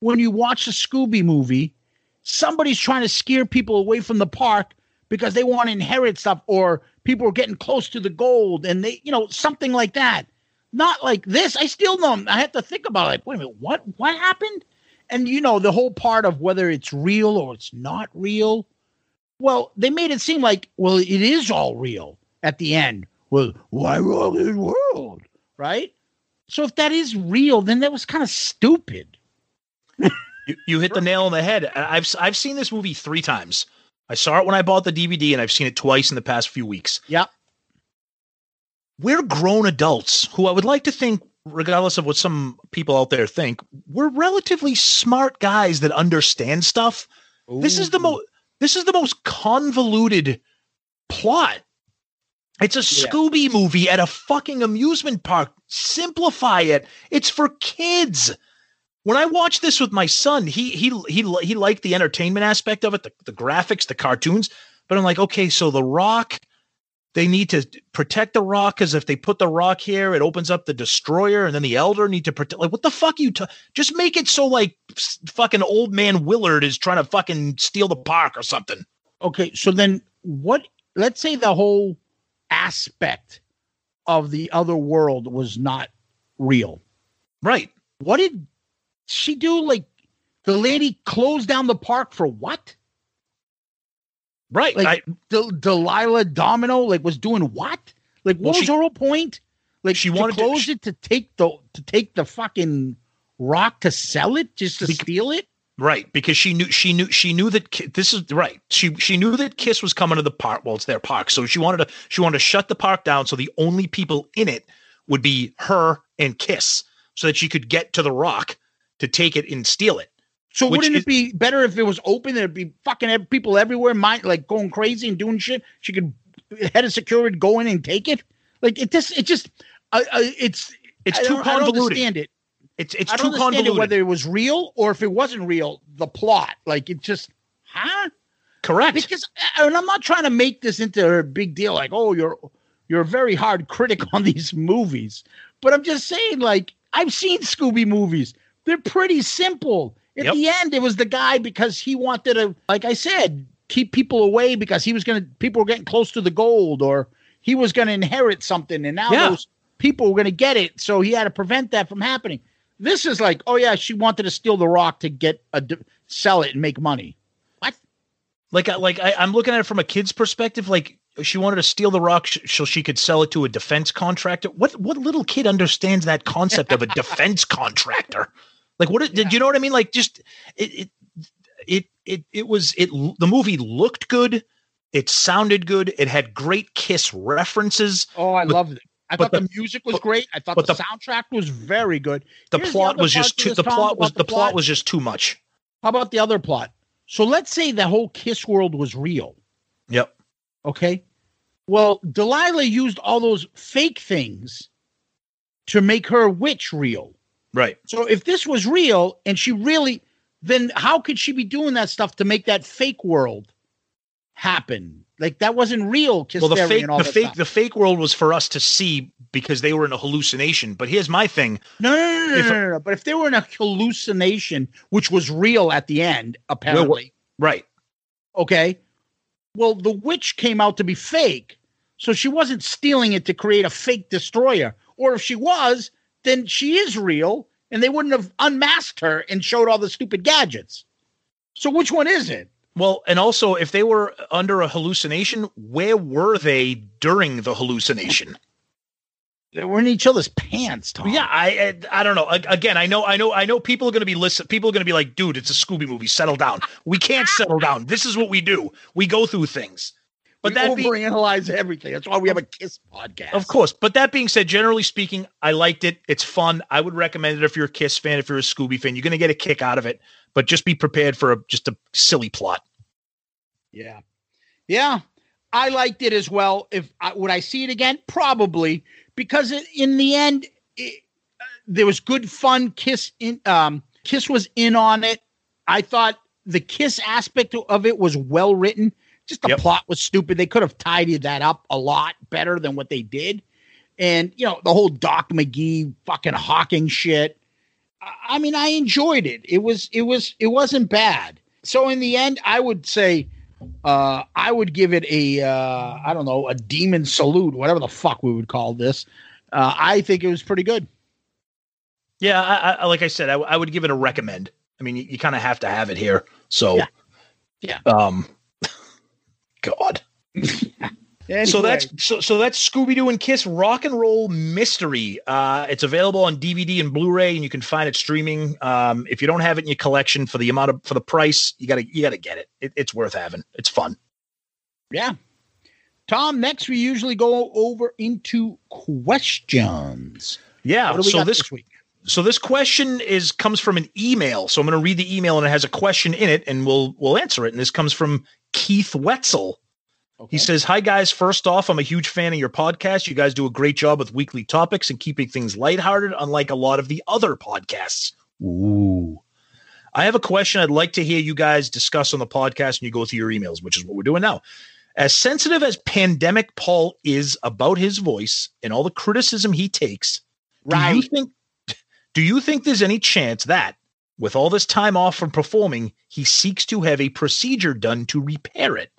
when you watch a Scooby movie, somebody's trying to scare people away from the park because they want to inherit stuff or people are getting close to the gold and they, you know, something like that. Not like this. I still know. I have to think about it. Like, wait a minute, what what happened? And you know, the whole part of whether it's real or it's not real. Well, they made it seem like, well, it is all real at the end. Well, why all this world? Right? So if that is real, then that was kind of stupid. You, you hit the nail on the head. I've I've seen this movie three times. I saw it when I bought the DVD, and I've seen it twice in the past few weeks. Yep. We're grown adults who I would like to think, regardless of what some people out there think, we're relatively smart guys that understand stuff. This is the most this is the most convoluted plot. It's a Scooby movie at a fucking amusement park. Simplify it. It's for kids. When I watched this with my son, he he he he liked the entertainment aspect of it, the, the graphics, the cartoons. But I'm like, okay, so the Rock, they need to protect the Rock because if they put the Rock here, it opens up the Destroyer, and then the Elder need to protect. Like, what the fuck you? ta- Just make it so like fucking old man Willard is trying to fucking steal the park or something. Okay, so then what? Let's say the whole aspect of the other world was not real. Right. What did she do? Like the lady closed down the park for what? Right. Like Del- Delilah Domino, like was doing what? Like what Well, was she- her whole point? Like she wanted to- close it to take the to take the fucking rock to sell it, just to steal it. Right, because she knew she knew she knew that this is right. She she knew that Kiss was coming to the park. Well, it's their park, so she wanted to she wanted to shut the park down. So the only people in it would be her and Kiss, so that she could get to the rock to take it and steal it. So Which wouldn't it be better if it was open? There'd be fucking people everywhere, mind like going crazy and doing shit. She could head of security go in and take it. Like it just, it just, uh, uh, it's It's I too don't- I don't convoluted. understand it. It's it's I too don't understand convoluted. it whether it was real or if it wasn't real. The plot, like it just, huh? Correct. Because, uh, and I'm not trying to make this into a big deal. Like, oh, you're you're a very hard critic (laughs) on these movies, but I'm just saying, like, I've seen Scooby movies. They're pretty simple. At Yep. the end, it was the guy because he wanted to, like I said, keep people away because he was gonna people were getting close to the gold or he was gonna inherit something, and now Yeah. those people were gonna get it, so he had to prevent that from happening. This is like, oh yeah, she wanted to steal the rock to get a, sell it and make money. What? Like, like I, I'm looking at it from a kid's perspective. Like, she wanted to steal the rock so she could sell it to a defense contractor. What what little kid understands that concept of a (laughs) defense contractor? Like, what did you know what I mean? Like, just it it it it, it was it. The movie looked good. It sounded good. It had great Kiss references. Oh, I But- loved it. I but thought the, the- music was great. I thought but the, the- soundtrack was very good. The Here's plot other was just too. The plot was the plot was just too much. How about the other plot? So let's say the whole Kiss world was real. Yep. Okay. Well, Delilah used all those fake things to make her witch real. Right. So if this was real and she really, then how could she be doing that stuff to make that fake world happen? Like that wasn't real. Well, the fake, the fake, stuff. the fake world was for us to see because they were in a hallucination. But here's my thing: No, no, no, If- no, no, no. But if they were in a hallucination, which was real at the end, apparently, right? Okay. Well, the witch came out to be fake, so she wasn't stealing it to create a fake destroyer. Or if she was, then she is real, and they wouldn't have unmasked her and showed all the stupid gadgets. So which one is it? Well, and also, if they were under a hallucination, where were they during the hallucination? They were in each other's pants. Tom. Yeah, I, I I don't know. Again, I know, I know, I know. People are going to be listen. People are going to be like, "Dude, it's a Scooby movie. Settle down." We can't settle down. This is what we do. We go through things. But that overanalyze everything. That's why we have a Kiss podcast. Of course. But that being said, generally speaking, I liked it. It's fun. I would recommend it if you're a Kiss fan, if you're a Scooby fan. You're going to get a kick out of it, but just be prepared for a, just a silly plot. Yeah. Yeah. I liked it as well. If I, would I see it again? Probably because it, in the end, it, uh, there was good fun. Kiss in um, Kiss was in on it. I thought the Kiss aspect of it was well written. Just the Yep. plot was stupid. They could have tidied that up a lot better than what they did. And you know the whole Doc McGhee fucking hawking shit. I- mean, I enjoyed it. It was it was it wasn't bad. So in the end, I would say uh I would give it a uh I don't know, a demon salute, whatever the fuck we would call this. Uh I think it was pretty good. Yeah, I, I, like I said, I, I would give it a recommend. I mean, you, you kind of have to have it here. So, Yeah. Yeah. um, God. (laughs) So that's so so that's Scooby Doo and Kiss Rock and Roll Mystery. Uh, it's available on DVD and Blu-ray, and you can find it streaming. Um, if you don't have it in your collection for the amount of for the price, you gotta you gotta get it. it it's worth having. It's fun. Yeah. Tom, next we usually go over into questions. Yeah. What do we so this, this week? so this question is comes from an email. So I'm going to read the email, and it has a question in it, and we'll we'll answer it. And this comes from Keith Wetzel. He says, Hi, guys. First off, I'm a huge fan of your podcast. You guys do a great job with weekly topics and keeping things lighthearted, unlike a lot of the other podcasts. Ooh. I have a question I'd like to hear you guys discuss on the podcast and you go through your emails, which is what we're doing now. As sensitive as Pandemic Paul is about his voice and all the criticism he takes, do you Right. think do you think there's any chance that, with all this time off from performing, he seeks to have a procedure done to repair it?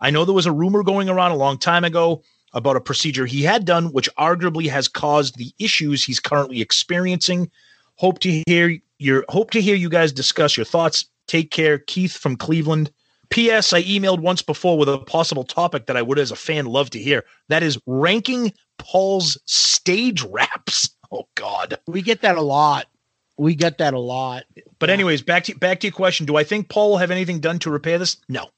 I know there was a rumor going around a long time ago about a procedure he had done, which arguably has caused the issues he's currently experiencing. Hope to hear your hope to hear you guys discuss your thoughts. Take care, Keith from Cleveland. P.S. I emailed once before with a possible topic that I would, as a fan, love to hear. That is ranking Paul's stage (laughs) raps. Oh God. We get that a lot. We get that a lot. But anyways, back to back to your question. Do I think Paul will have anything done to repair this? No.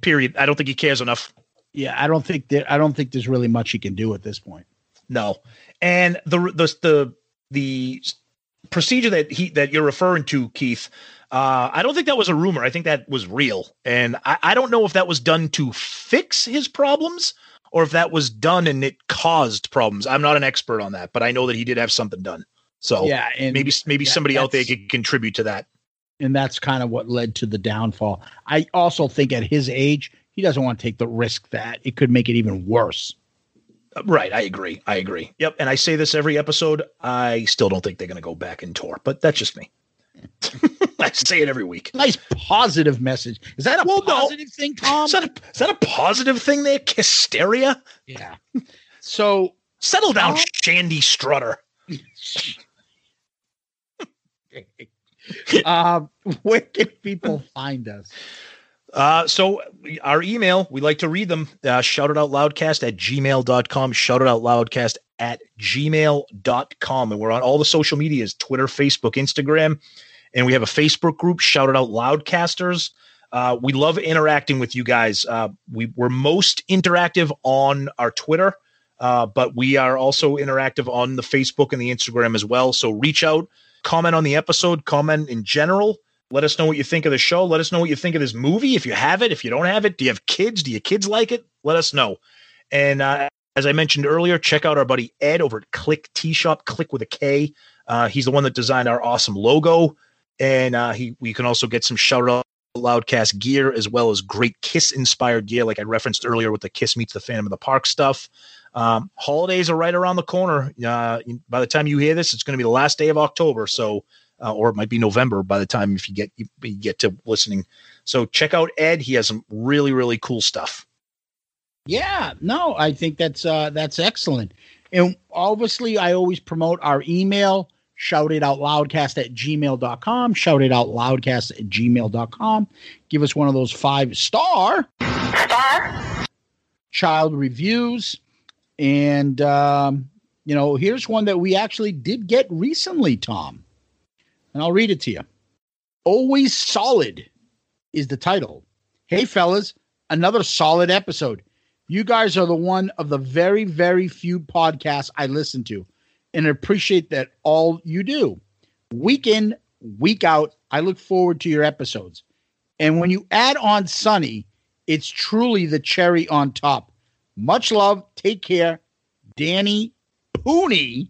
Period. I don't think he cares enough. Yeah, I don't think that I don't think there's really much he can do at this point. No. And the the the the procedure that he that you're referring to, Keith, uh, I don't think that was a rumor. I think that was real. And I, I don't know if that was done to fix his problems or if that was done and it caused problems. I'm not an expert on that, but I know that he did have something done. So Yeah, and- maybe maybe yeah, somebody out there could contribute to that. And that's kind of what led to the downfall. I also think at his age, he doesn't want to take the risk that it could make it even worse. Uh, right, I agree. I agree. Yep, and I say this every episode. I still don't think they're going to go back and tour, but that's just me. (laughs) I say it every week. Nice positive message. Is that a Well, no. positive thing, Tom? Is that, a, is that a positive thing there? Hysteria? Yeah. So Settle down, Tom- Shandy Strutter. (laughs) um, (laughs) where can people find us? Uh, so our email, we like to read them. Uh, shout it out loudcast at gmail.com. Shout it out loudcast at gmail.com. And we're on all the social medias, Twitter, Facebook, Instagram. And we have a Facebook group, shout it out loudcasters. Uh, we love interacting with you guys. Uh, we, we're most interactive on our Twitter, uh, but we are also interactive on the Facebook and the Instagram as well. So reach out, comment on the episode, comment in general. Let us know what you think of the show. Let us know what you think of this movie. If you have it, if you don't have it, do you have kids? Do your kids like it? Let us know. And uh, as I mentioned earlier, check out our buddy Ed over at Klick Tee Shop, Click with a K. Uh, he's the one that designed our awesome logo. And uh, he, we can also get some shout out Loudcast gear as well as great Kiss inspired gear, like I referenced earlier with the Kiss meets the Phantom of the Park stuff. Um, holidays are right around the corner. Uh, by the time you hear this, it's going to be the last day of October. So, uh, or it might be November by the time if you get you, you get to listening. So check out Ed. He has some really really cool stuff. Yeah, no, I think that's uh that's excellent. And obviously I always promote our email, shout it out loudcast at gmail.com, shout it out loudcast at gmail.com. Give us one of those five star star child reviews. And um, you know, here's one that we actually did get recently, Tom. And I'll read it to you. Always solid is the title. Hey fellas, another solid episode. You guys are the one of the very, very few podcasts I listen to and appreciate that all you do. Week in, week out, I look forward to your episodes. And when you add on Sunny, it's truly the cherry on top. Much love. Take care. Danny Pooney,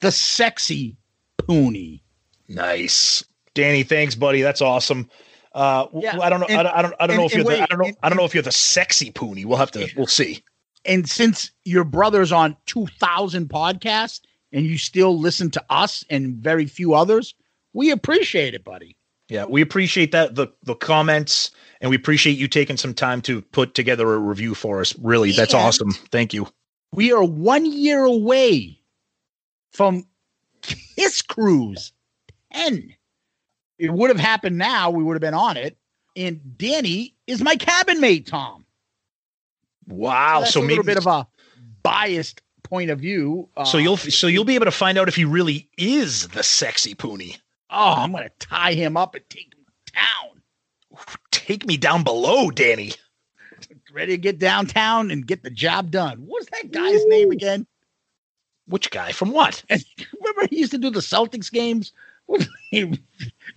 the sexy Pooney. Nice, Danny. Thanks, buddy. That's awesome. Uh, Yeah, I don't know. I and- don't. I don't, I don't and- know if you're. wait, the, I don't know. and- I don't know if you're the sexy Pooney. We'll have to. We'll see. And since your brother's on 2,000 podcasts and you still listen to us and very few others, we appreciate it, buddy. Yeah, we appreciate that the the comments, and we appreciate you taking some time to put together a review for us. Really, that's And- awesome. Thank you. We are one year away from Kiss Cruise 10. It would have happened now. We would have been on it. And Danny is my cabin mate, Tom. Wow. That's so a maybe little bit of a biased point of view. Uh, so you'll so you'll be able to find out if he really is the sexy Pooney. Oh, I'm going to tie him up and take him down. Take me down below, Danny. Ready to get downtown and get the job done. What's that guy's name again? Which guy? From what? (laughs) Remember he used to do the Celtics games?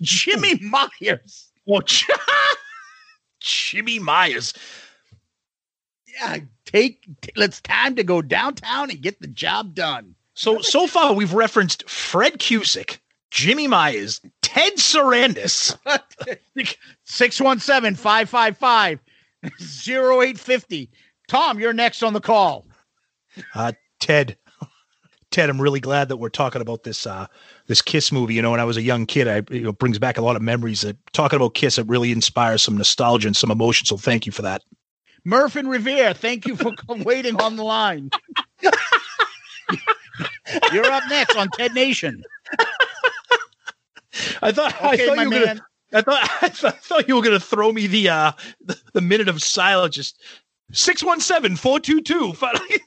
Jimmy hmm. Myers. Oh, (laughs) Jimmy Myers. Yeah, take t- let's time to go downtown and get the job done. So so far we've referenced Fred Cusick, Jimmy Myers, Ted Sarandis. 617 555 0850. Tom, you're next on the call. Uh, Ted, Ted, I'm really glad that we're talking about this uh, this Kiss movie. You know, when I was a young kid, I you know brings back a lot of memories. That talking about Kiss, it really inspires some nostalgia and some emotion. So thank you for that. Murph and Revere, thank you for (laughs) waiting on the line. (laughs) You're up next on Ted Nation. (laughs) I thought I thought you were gonna. I thought I thought, I thought you were going to throw me the uh the, the minute of silence. Just 617-422. (laughs)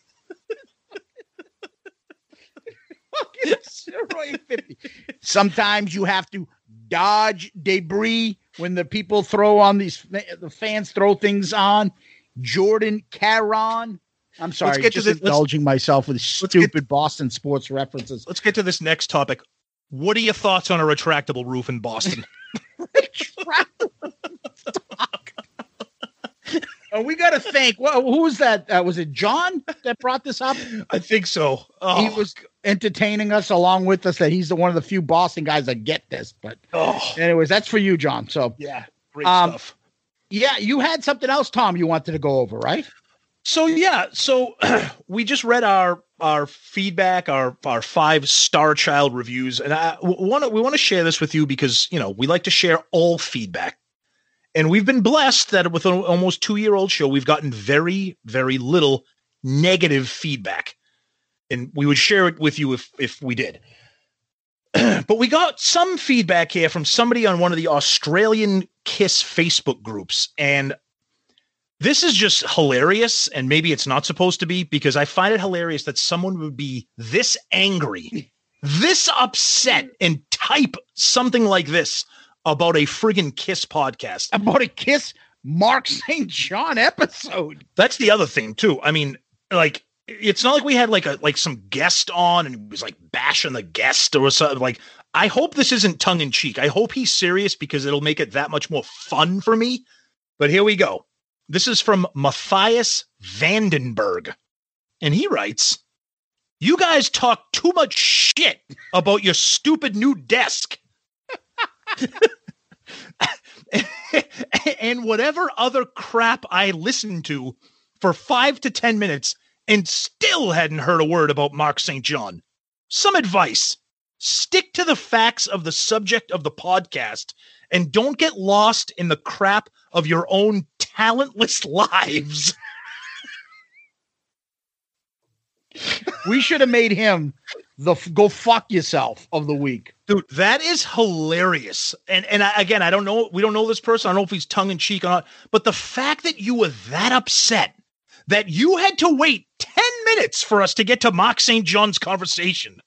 Sometimes you have to dodge debris when the people throw on these the fans throw things on. Jordan Caron. I'm sorry, let's get to just this- indulging myself with stupid Boston sports references. Let's get to this next topic. What are your thoughts on a retractable roof in Boston? (laughs) And (laughs) we got to thank. Well, who was that? Uh, was it John that brought this up? I think so. Oh, he was entertaining us along with us. That he's the one of the few Boston guys that get this. But oh, anyways, that's for you, John. So yeah, great Um, stuff. yeah, you had something else, Tom. You wanted to go over, right? So yeah, so (clears throat) we just read our our feedback, our our five star child reviews, and I want to we want to share this with you because you know we like to share all feedback, and we've been blessed that with an almost two year old show, we've gotten very very little negative feedback, and we would share it with you if if we did. (clears throat) but we got some feedback here from somebody on one of the Australian Kiss Facebook groups. And this is just hilarious. And maybe it's not supposed to be because I find it hilarious that someone would be this angry, this upset, and type something like this about a friggin' Kiss podcast. About a Kiss Mark St. John episode. That's the other thing, too. I mean, like, it's not like we had like a like some guest on and he was like bashing the guest or something. Like, I hope this isn't tongue in cheek. I hope he's serious because it'll make it that much more fun for me. But here we go. This is from Matthias Vandenberg. And he writes, You guys talk too much shit about your stupid new desk. (laughs) and whatever other crap I listened to for five to 10 minutes and still hadn't heard a word about Mark St. John. Some advice stick to the facts of the subject of the podcast and don't get lost in the crap of your own talentless (laughs) lives. we should have made him the f- go fuck yourself of the week. Dude, that is hilarious. And and I, again, I don't know. We don't know this person. I don't know if he's tongue in cheek or not. But the fact that you were that upset that you had to wait ten minutes for us to get to Mark St. John's conversation.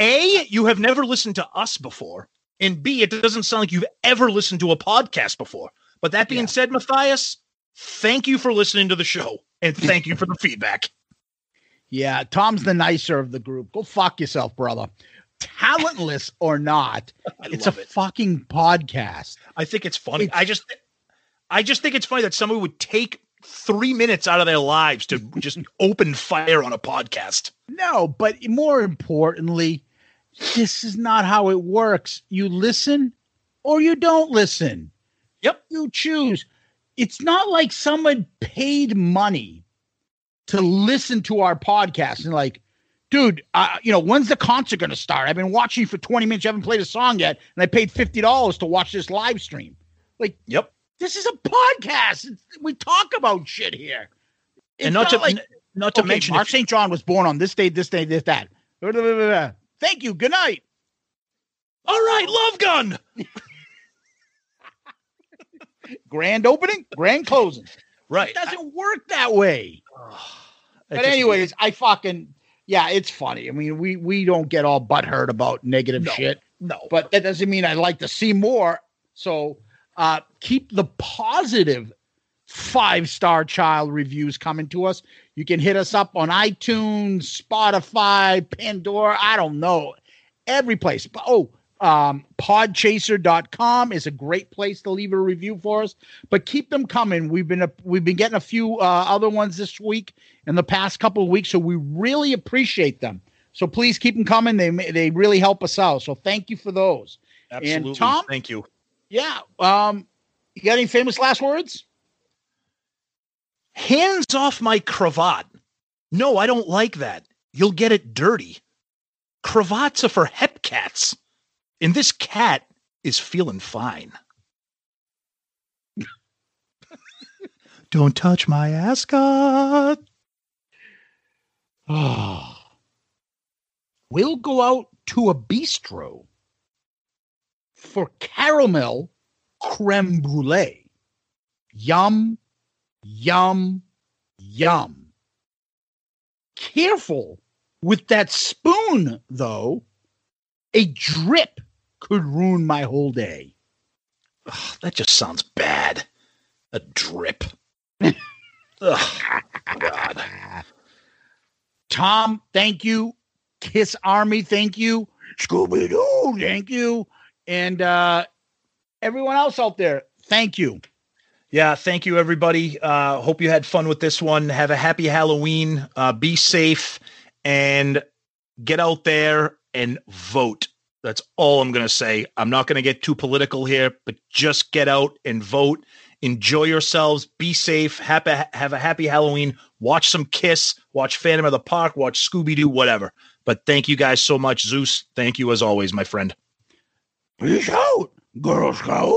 A, you have never listened to us before, and B, it doesn't sound like you've ever listened to a podcast before. But that being said, Matthias, thank you for listening to the show, and thank you for the (laughs) feedback. Yeah, Tom's the nicer of the group. Go fuck yourself, brother. Talentless or not, (laughs) it's a fucking podcast. I think it's funny. I just, I just think it's funny that somebody would take three minutes out of their lives to just (laughs) open fire on a podcast. No, but more importantly, this is not how it works. You listen or you don't listen. Yep. You choose. It's not like someone paid money to listen to our podcast and like, dude, uh, you know, when's the concert going to start? I've been watching you for 20 minutes. You haven't played a song yet. And I paid $50 to watch this live stream. Like, yep. This is a podcast. We talk about shit here. And not to- n- not to okay, mention Mark St. John was born on this day, this day, this, that. Blah, blah, blah, blah, blah. Thank you. Good night. All right, Love Gun. (laughs) Grand opening, grand closing. Right. It doesn't work that way. (sighs) but anyways, I fucking yeah, it's funny. I mean, we we don't get all butthurt about negative No, shit. no. But that doesn't mean I like to see more. So uh keep the positive five star child reviews coming to us. You can hit us up on iTunes, Spotify, Pandora, I don't know, every place. But oh, um, podchaser.com is a great place to leave a review for us. But keep them coming. We've been a, we've been getting a few uh, other ones this week in the past couple of weeks, so we really appreciate them. So please keep them coming. They they really help us out. So thank you for those. Absolutely. And Tom, Thank you. yeah. Um, you got any famous last words? Hands off my cravat. No, I don't like that. You'll get it dirty. Cravats are for hep cats. And this cat is feeling fine. (laughs) don't touch my ascot. (sighs) We'll go out to a bistro for caramel creme brulee. Yum, yum, yum. Careful with that spoon, though. A drip could ruin my whole day. Ugh, that just sounds bad. A drip. (laughs) Ugh, God. Tom, thank you. Kiss Army, thank you. Scooby Doo, thank you. And uh, everyone else out there, thank you. Yeah, thank you, everybody. Uh, hope you had fun with this one. Have a happy Halloween. Uh, be safe and get out there and vote. That's all I'm going to say. I'm not going to get too political here, but just get out and vote. Enjoy yourselves. Be safe. Happy, have a happy Halloween. Watch some Kiss. Watch Phantom of the Park. Watch Scooby Doo. Whatever. But thank you guys so much, Zeus. Thank you as always, my friend. Peace out, Girl Scout.